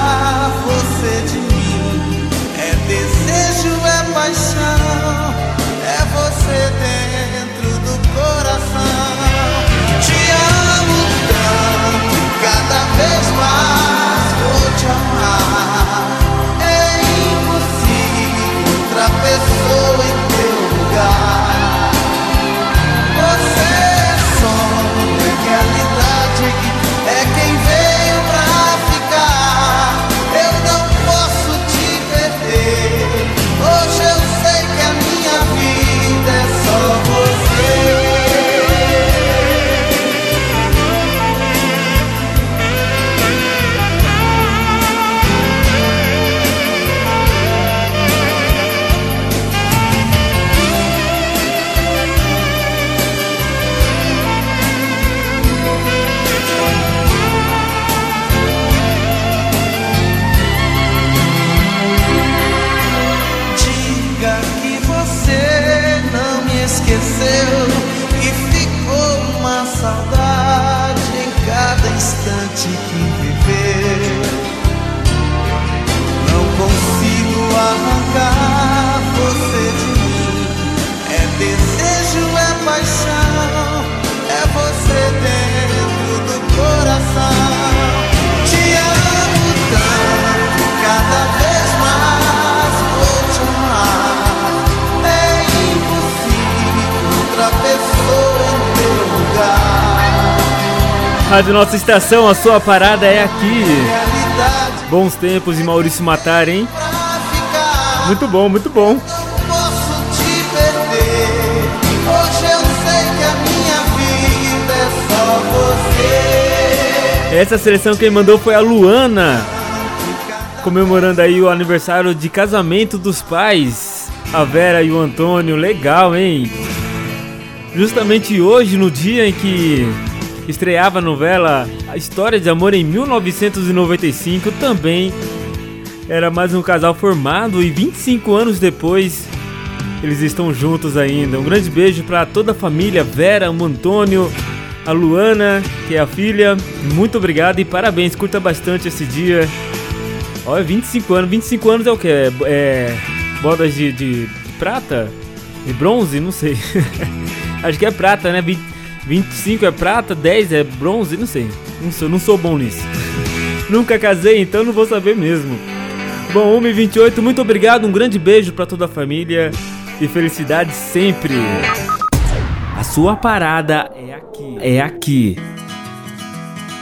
Rádio Nossa Estação, a sua parada é aqui. Bons tempos de Maurício Matar, hein? Muito bom, muito bom. É Essa seleção quem mandou foi a Luana, comemorando aí o aniversário de casamento dos pais, a Vera e o Antônio. Legal, hein? Justamente hoje, no dia em que estreava a novela A História de Amor em 1995, também era mais um casal formado e 25 anos depois eles estão juntos ainda. Um grande beijo para toda a família, Vera, o Antônio, a Luana, que é a filha. Muito obrigado e parabéns, curta bastante esse dia. Olha, 25 anos. 25 anos é o que? É, é bodas de, de prata? De bronze? Não sei. Acho que é prata, né? 20, 25 é prata, 10 é bronze, não sei. Não sou, não sou bom nisso. Nunca casei, então não vou saber mesmo. Bom, 1h28, muito obrigado, um grande beijo para toda a família e felicidade sempre. A sua parada é aqui. É aqui.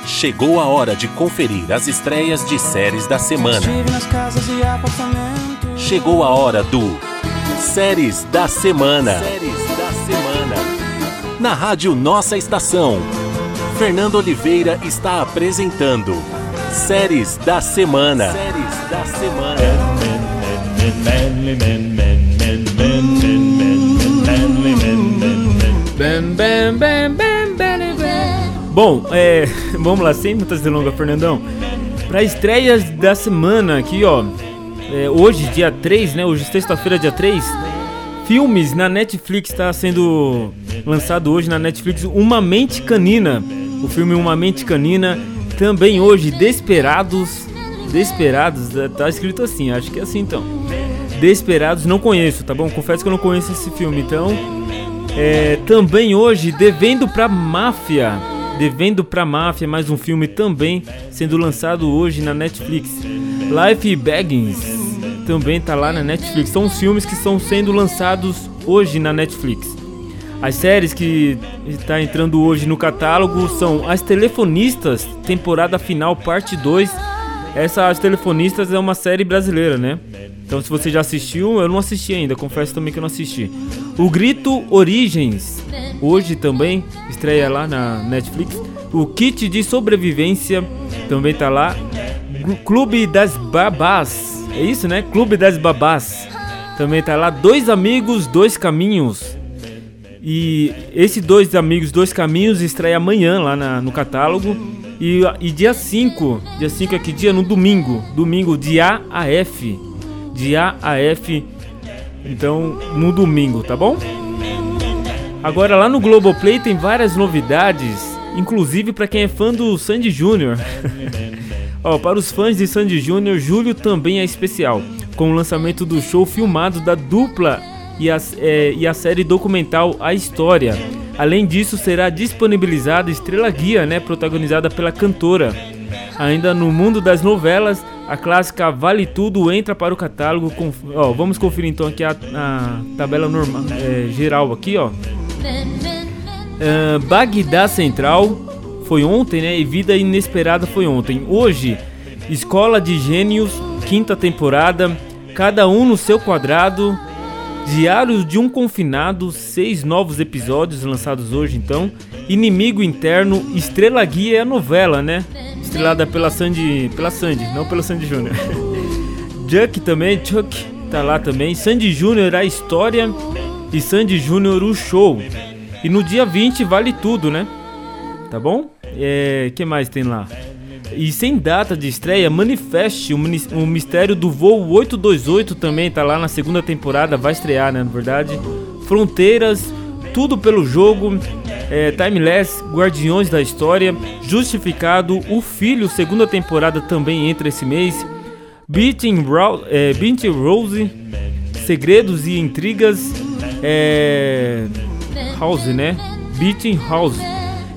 Chegou a hora de conferir as estreias de séries da semana. Chegou a hora do Séries da Semana. Séries da Semana. Na Rádio Nossa Estação. Fernando Oliveira está apresentando Séries da Semana. Séries da Semana. Bom, é, vamos lá, sem muitas delongas, Fernandão. Para estreias da semana aqui, ó. é, hoje, dia 3, né? Hoje, sexta-feira, dia 3. Filmes na Netflix está sendo lançado hoje na Netflix Uma Mente Canina. O filme Uma Mente Canina. Também hoje, Desperados. Desperados, é, tá escrito assim, acho que é assim então. Desperados, não conheço, tá bom? Confesso que eu não conheço esse filme, então. É, também hoje, Devendo pra Máfia. Devendo pra Máfia, mais um filme também sendo lançado hoje na Netflix. Life Baggins também tá lá na Netflix. São os filmes que estão sendo lançados hoje na Netflix. As séries que está entrando hoje no catálogo são As Telefonistas, temporada final, parte 2. Essa As Telefonistas é uma série brasileira, né? Então se você já assistiu, eu não assisti ainda, confesso também que eu não assisti. O Grito Origens, hoje também, estreia lá na Netflix. O Kit de Sobrevivência também tá lá. Clube das Babás, é isso né? Clube das Babás. Também tá lá. Dois Amigos, Dois Caminhos. E esse Dois Amigos, Dois Caminhos estreia amanhã lá na- no catálogo. E, e dia 5, dia 5 é que dia? No domingo. Domingo, de A a F. De A a F. Então, no domingo, tá bom? Agora lá no Globoplay tem várias novidades, inclusive para quem é fã do Sandy Júnior. Para os fãs de Sandy Júnior, julho também é especial, com o lançamento do show filmado da dupla e a, é, e a série documental A História. Além disso, será disponibilizada Estrela Guia, né, protagonizada pela cantora. Ainda no mundo das novelas, a clássica Vale Tudo entra para o catálogo. Com, vamos conferir então aqui a, a tabela normal, é, geral aqui, ó. Ah, Bagdá Central foi ontem, né? E Vida Inesperada foi ontem. Hoje, Escola de Gênios, quinta temporada, cada um no seu quadrado. Diário de um Confinado, seis novos episódios lançados hoje então. Inimigo Interno, Estrela Guia é a novela, né? Estrelada pela Sandy, pela Sandy, não pelo Sandy Júnior. Chuck também, Chuck tá lá também. Sandy Júnior a história e Sandy Júnior o show. E no dia 20 vale tudo, né? Tá bom? É, que mais tem lá? E sem data de estreia, Manifeste, o, o mistério do voo 828 também tá lá na segunda temporada, vai estrear, né, na verdade. Fronteiras, tudo pelo jogo, é, Timeless, Guardiões da História, Justificado, O Filho, segunda temporada também entra esse mês. Beating, Ro é, Beating Rose, Segredos e Intrigas, é, House, né? Beating House.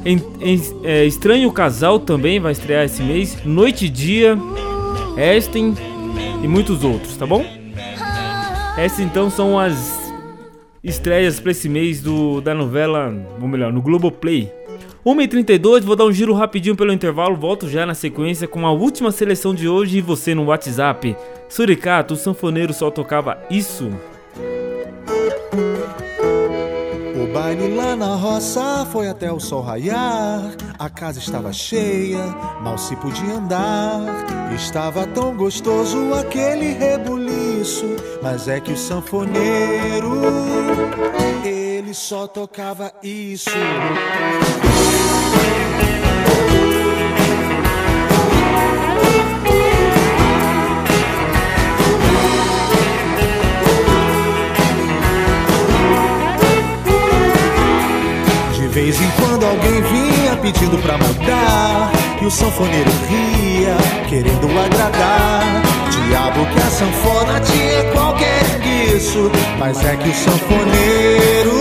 Em- em- é, Estranho Casal também vai estrear esse mês. Noite e Dia, Esten e muitos outros, tá bom? Essas então são as estreias para esse mês do, da novela, ou melhor, no Globoplay. 1h32, vou dar um giro rapidinho pelo intervalo, volto já na sequência com a última seleção de hoje e você no WhatsApp. Suricato, o sanfoneiro só tocava isso. Baile lá na roça foi até o sol raiar. A casa estava cheia, mal se podia andar. Estava tão gostoso aquele rebuliço. Mas é que o sanfoneiro, ele só tocava isso. Vez em quando alguém vinha pedindo pra mudar E o sanfoneiro ria, querendo agradar. Diabo que a sanfona tinha qualquer isso Mas é que o sanfoneiro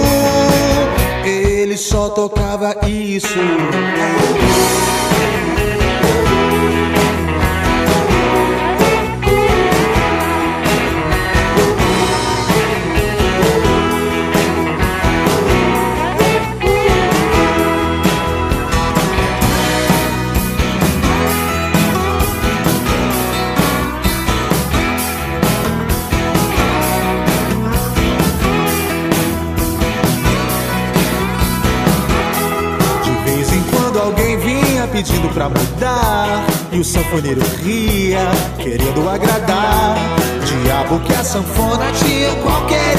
Ele só tocava isso pra mudar. E o sanfoneiro ria, querendo agradar. Diabo que a sanfona tinha qualquer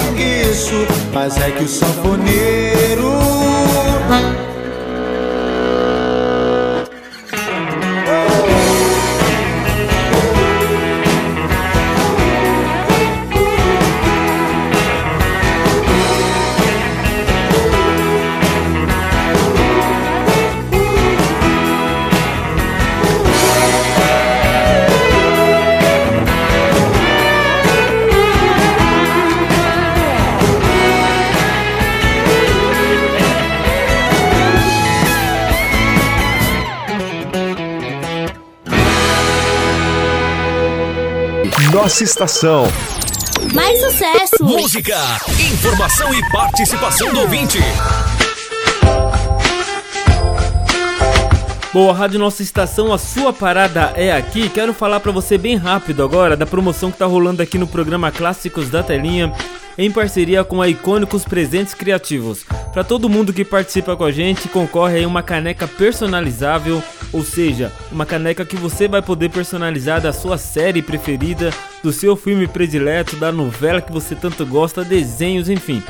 isso Mas é que o sanfoneiro Nossa estação. Mais sucesso! Música, informação e participação do ouvinte. Bom, a Rádio Nossa Estação, a sua parada é aqui. Quero falar para você bem rápido agora da promoção que tá rolando aqui no programa Clássicos da Telinha, em parceria com a Icônicos Presentes Criativos. Para todo mundo que participa com a gente, concorre aí uma caneca personalizável, ou seja, uma caneca que você vai poder personalizar da sua série preferida, do seu filme predileto, da novela que você tanto gosta, desenhos, enfim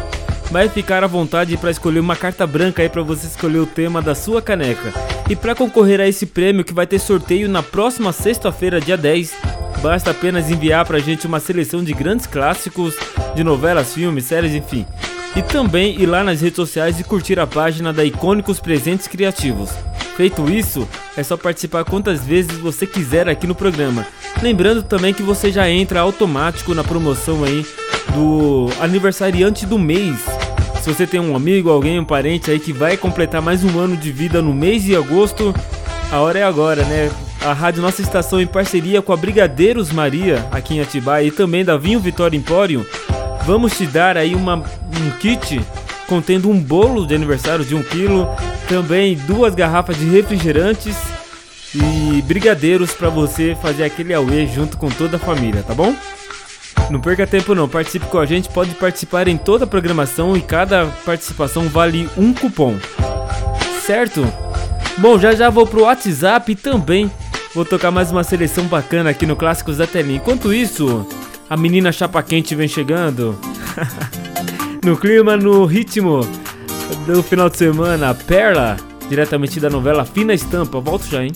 vai ficar à vontade para escolher uma carta branca aí para você escolher o tema da sua caneca. E para concorrer a esse prêmio que vai ter sorteio na próxima sexta-feira, dia 10, basta apenas enviar pra gente uma seleção de grandes clássicos de novelas, filmes, séries, enfim. E também ir lá nas redes sociais e curtir a página da Icônicos Presentes Criativos. Feito isso, é só participar quantas vezes você quiser aqui no programa. Lembrando também que você já entra automático na promoção aí do aniversariante do mês. Se você tem um amigo, alguém, um parente aí que vai completar mais um ano de vida no mês de agosto, a hora é agora, né? A Rádio Nossa Estação em parceria com a Brigadeiros Maria, aqui em Atibaia, e também da Vinho Vitória Empório, vamos te dar aí uma, um kit contendo um bolo de aniversário de um quilo, também duas garrafas de refrigerantes e brigadeiros para você fazer aquele auê junto com toda a família, tá bom? Não perca tempo não, participe com a gente, pode participar em toda a programação e cada participação vale um cupom. Certo? Bom, já já vou pro WhatsApp e também vou tocar mais uma seleção bacana aqui no Clássicos da Telinha. Enquanto isso, a menina chapa quente vem chegando. no clima, no ritmo do final de semana, Perla, diretamente da novela Fina Estampa. Volto já, hein?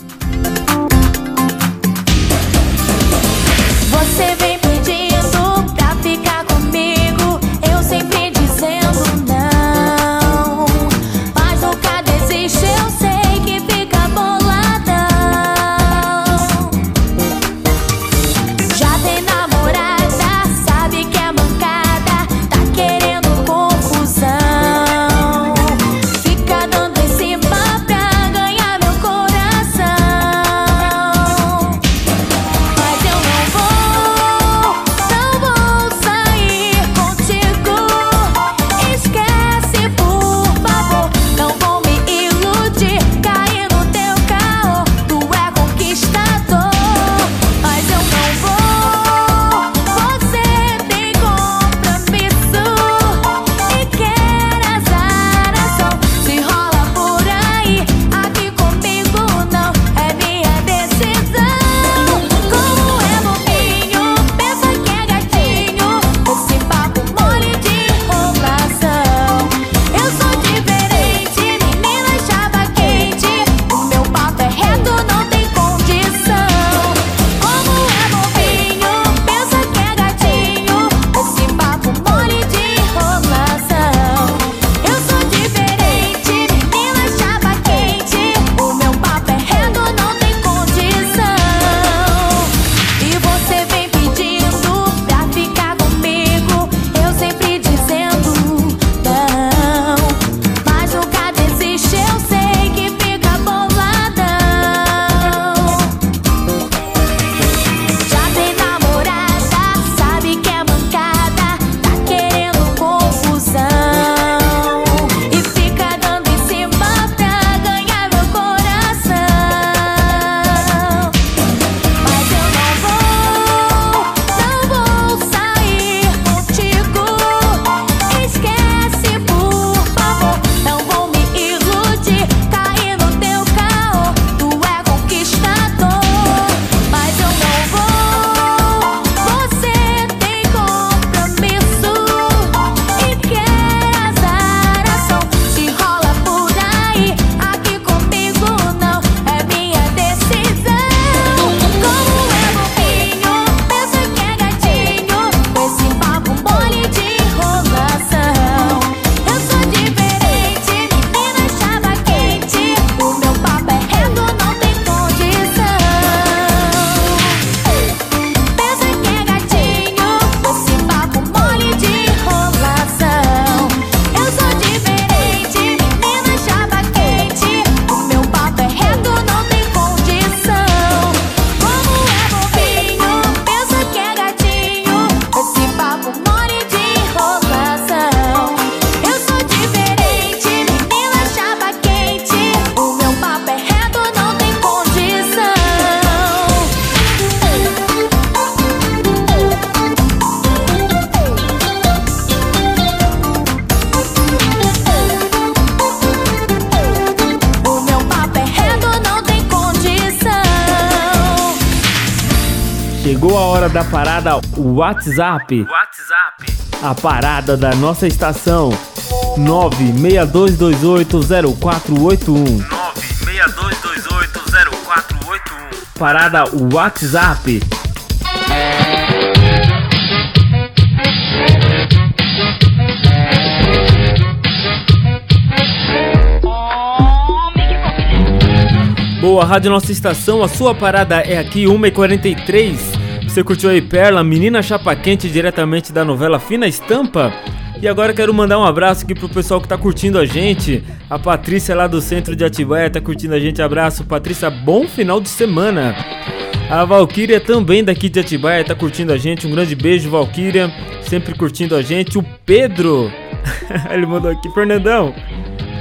WhatsApp. WhatsApp. A parada da nossa estação 962280481. 962280481. Parada WhatsApp. Boa, Rádio Nossa Estação, a sua parada é aqui, 1h43. Você curtiu aí Perla, menina chapa quente diretamente da novela Fina Estampa? E agora quero mandar um abraço aqui pro pessoal que tá curtindo a gente. A Patrícia lá do centro de Atibaia tá curtindo a gente. Abraço, Patrícia, bom final de semana. A Valkyria também daqui de Atibaia tá curtindo a gente. Um grande beijo, Valkyria, sempre curtindo a gente. O Pedro, ele mandou aqui, Fernandão.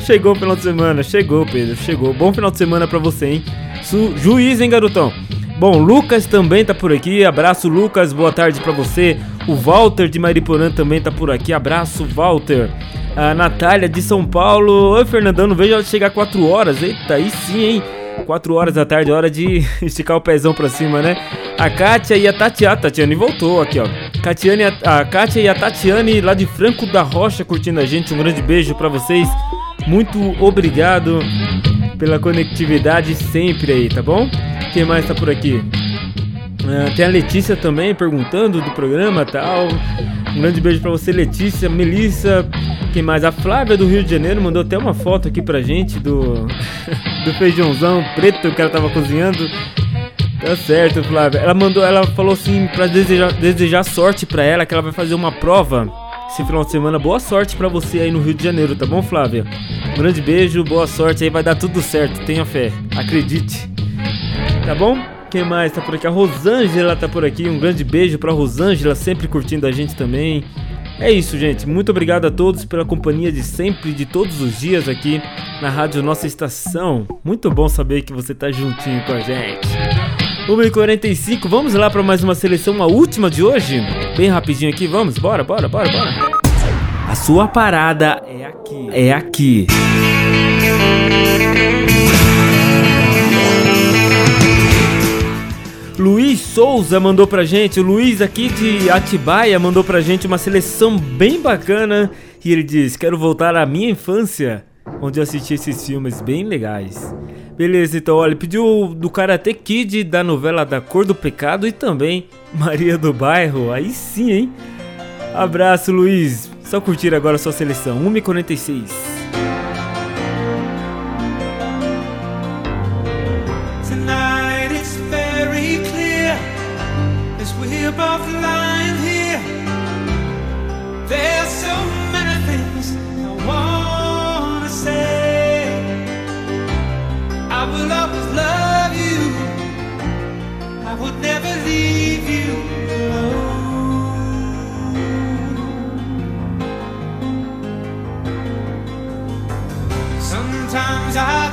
Chegou o final de semana, chegou, Pedro, chegou. Bom final de semana pra você, hein? Su juiz, hein, garotão? Bom, Lucas também tá por aqui. Abraço, Lucas. Boa tarde pra você. O Walter de Mariporã também tá por aqui. Abraço, Walter. A Natália de São Paulo. Oi, Fernandão. Não vejo chegar 4 horas. Eita, aí sim, hein? 4 horas da tarde, hora de esticar o pezão pra cima, né? A Kátia e a Tatiana. Tatiane voltou aqui, ó. Catiane, a, Kátia e a Tatiane lá de Franco da Rocha curtindo a gente. Um grande beijo pra vocês. Muito obrigado pela conectividade sempre aí, tá bom? Quem mais tá por aqui? Ah, tem a Letícia também perguntando do programa tal. Um grande beijo pra você, Letícia, Melissa. Quem mais? A Flávia do Rio de Janeiro mandou até uma foto aqui pra gente do, do feijãozão preto que ela tava cozinhando. Tá certo, Flávia. Ela mandou, ela falou assim pra desejar, desejar sorte pra ela, que ela vai fazer uma prova esse final de semana. Boa sorte pra você aí no Rio de Janeiro, tá bom, Flávia? Um grande beijo, boa sorte aí, vai dar tudo certo, tenha fé, acredite. Tá bom? Quem mais tá por aqui? A Rosângela tá por aqui. Um grande beijo pra Rosângela, sempre curtindo a gente também. É isso, gente. Muito obrigado a todos pela companhia de sempre, de todos os dias aqui na Rádio Nossa Estação. Muito bom saber que você tá juntinho com a gente. 1h45, vamos lá para mais uma seleção, a última de hoje? Bem rapidinho aqui, vamos? Bora, bora, bora, bora. A sua parada é aqui. É aqui. Luiz Souza mandou pra gente, o Luiz aqui de Atibaia mandou pra gente uma seleção bem bacana e ele diz: Quero voltar à minha infância, onde eu assisti esses filmes bem legais. Beleza, então olha, pediu do Karate Kid da novela Da Cor do Pecado e também Maria do Bairro, aí sim, hein? Abraço, Luiz. Só curtir agora a sua seleção, 1h46. time.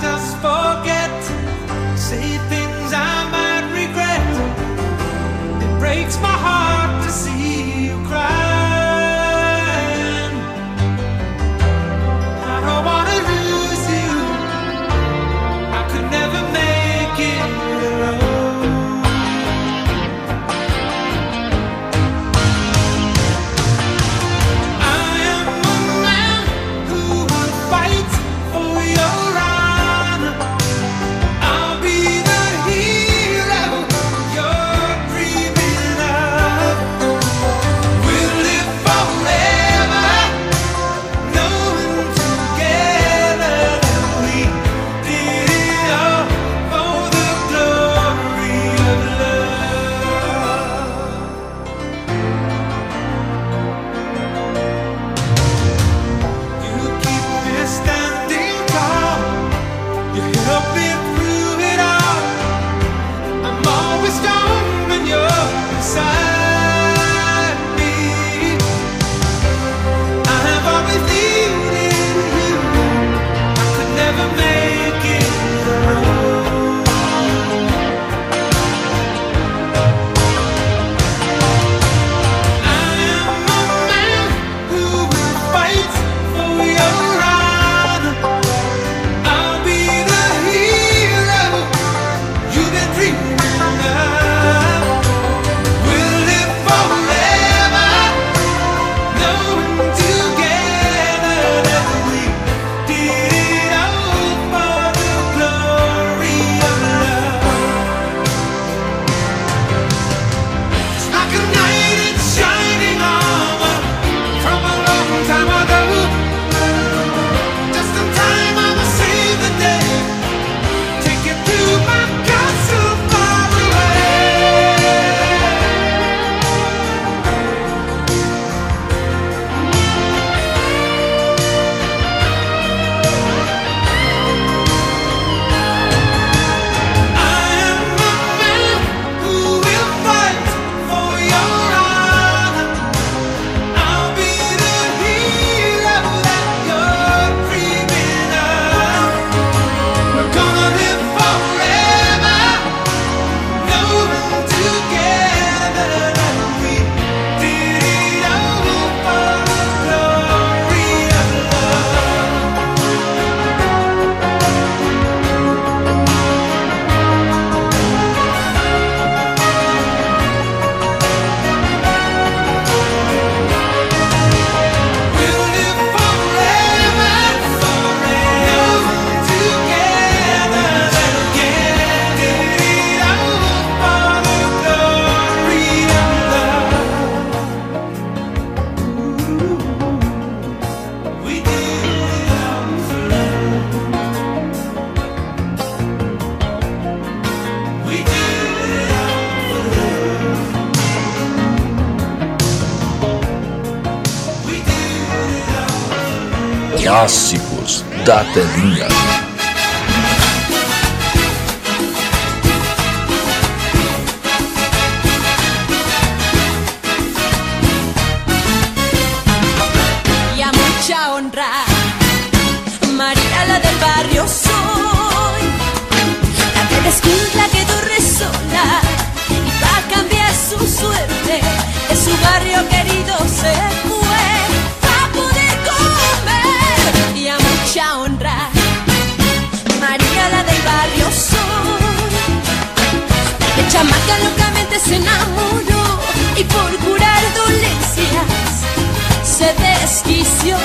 chamaca locamente se enamoró y por curar dolencias se desquició.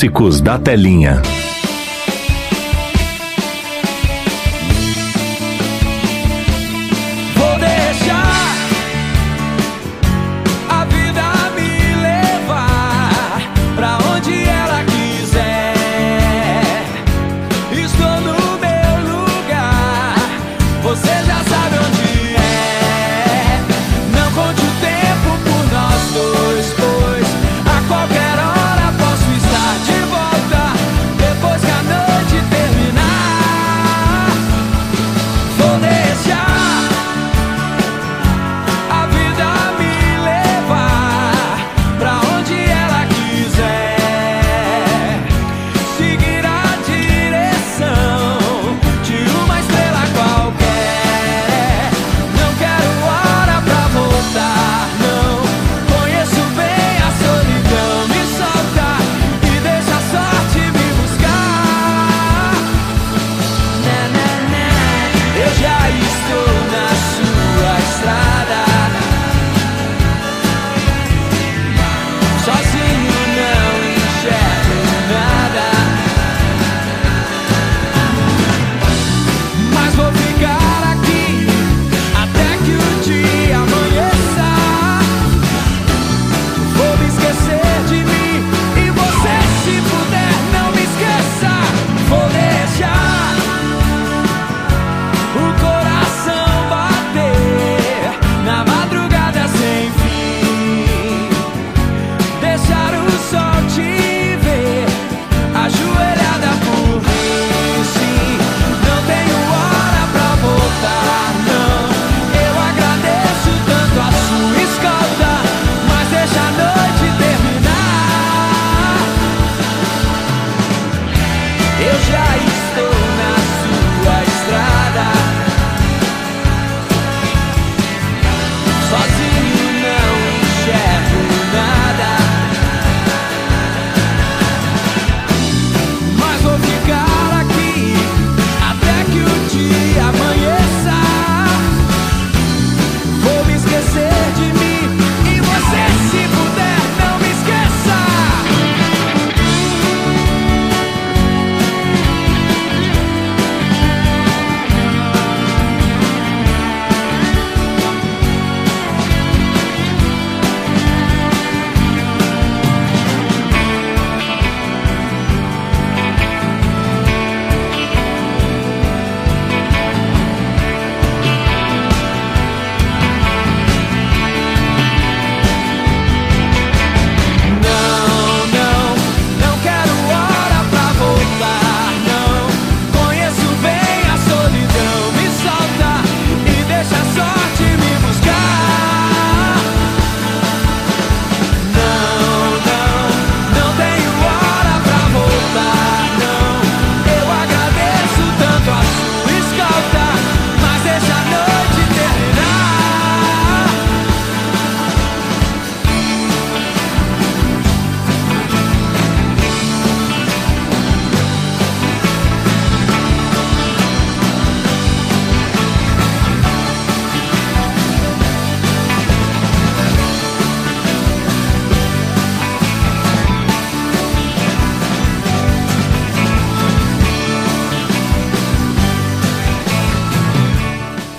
Clássicos da Telinha.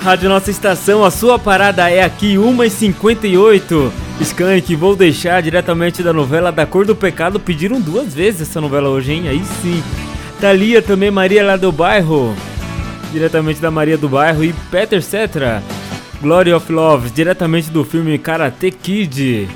Rádio Nossa Estação, a sua parada é aqui, 1h58. Skank, vou deixar diretamente da novela Da Cor do Pecado. Pediram duas vezes essa novela hoje, hein? Aí sim. Thalia também, Maria lá do bairro. Diretamente da Maria do Bairro. E Peter Cetra, Glory of Love, diretamente do filme Karate Kid.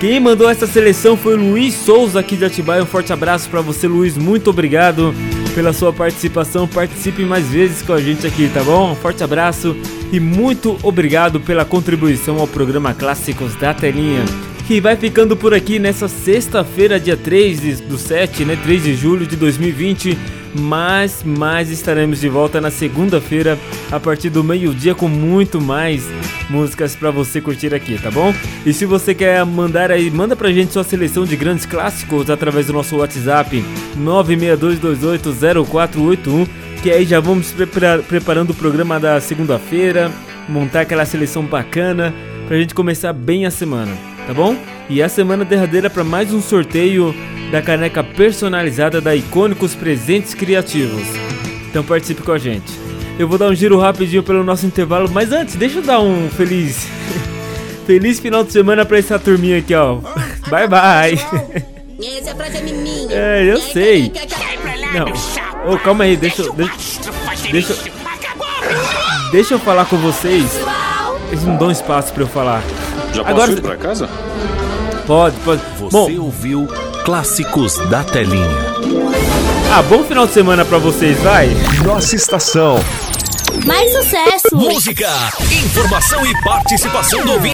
Quem mandou essa seleção foi Luiz Souza aqui de Atibaia. Um forte abraço para você, Luiz. Muito obrigado pela sua participação. Participe mais vezes com a gente aqui, tá bom? Um forte abraço e muito obrigado pela contribuição ao programa Clássicos da Telinha. Que vai ficando por aqui nessa sexta-feira, dia 3 do 7, né? 3 de julho de 2020 mas, mas estaremos de volta na segunda-feira a partir do meio-dia com muito mais músicas para você curtir aqui, tá bom? E se você quer mandar aí, manda pra gente sua seleção de grandes clássicos através do nosso WhatsApp 962280481, que aí já vamos prepara preparando o programa da segunda-feira, montar aquela seleção bacana pra gente começar bem a semana, tá bom? E a semana derradeira para mais um sorteio da caneca personalizada da Icônicos Presentes Criativos. Então participe com a gente. Eu vou dar um giro rapidinho pelo nosso intervalo, mas antes, deixa eu dar um feliz feliz final de semana para essa turminha aqui, ó. Bye bye. Essa frase é minha. É, eu sei. Não. Ô, calma aí, deixa eu deixa, deixa Deixa eu falar com vocês. Eles não dão espaço para eu falar. Já posso Agora ir pra casa? Pode, pode. Você ouviu Clássicos da Telinha. Ah, bom final de semana pra vocês, vai. Nossa estação. Mais sucesso. Música, informação e participação do ouvinte.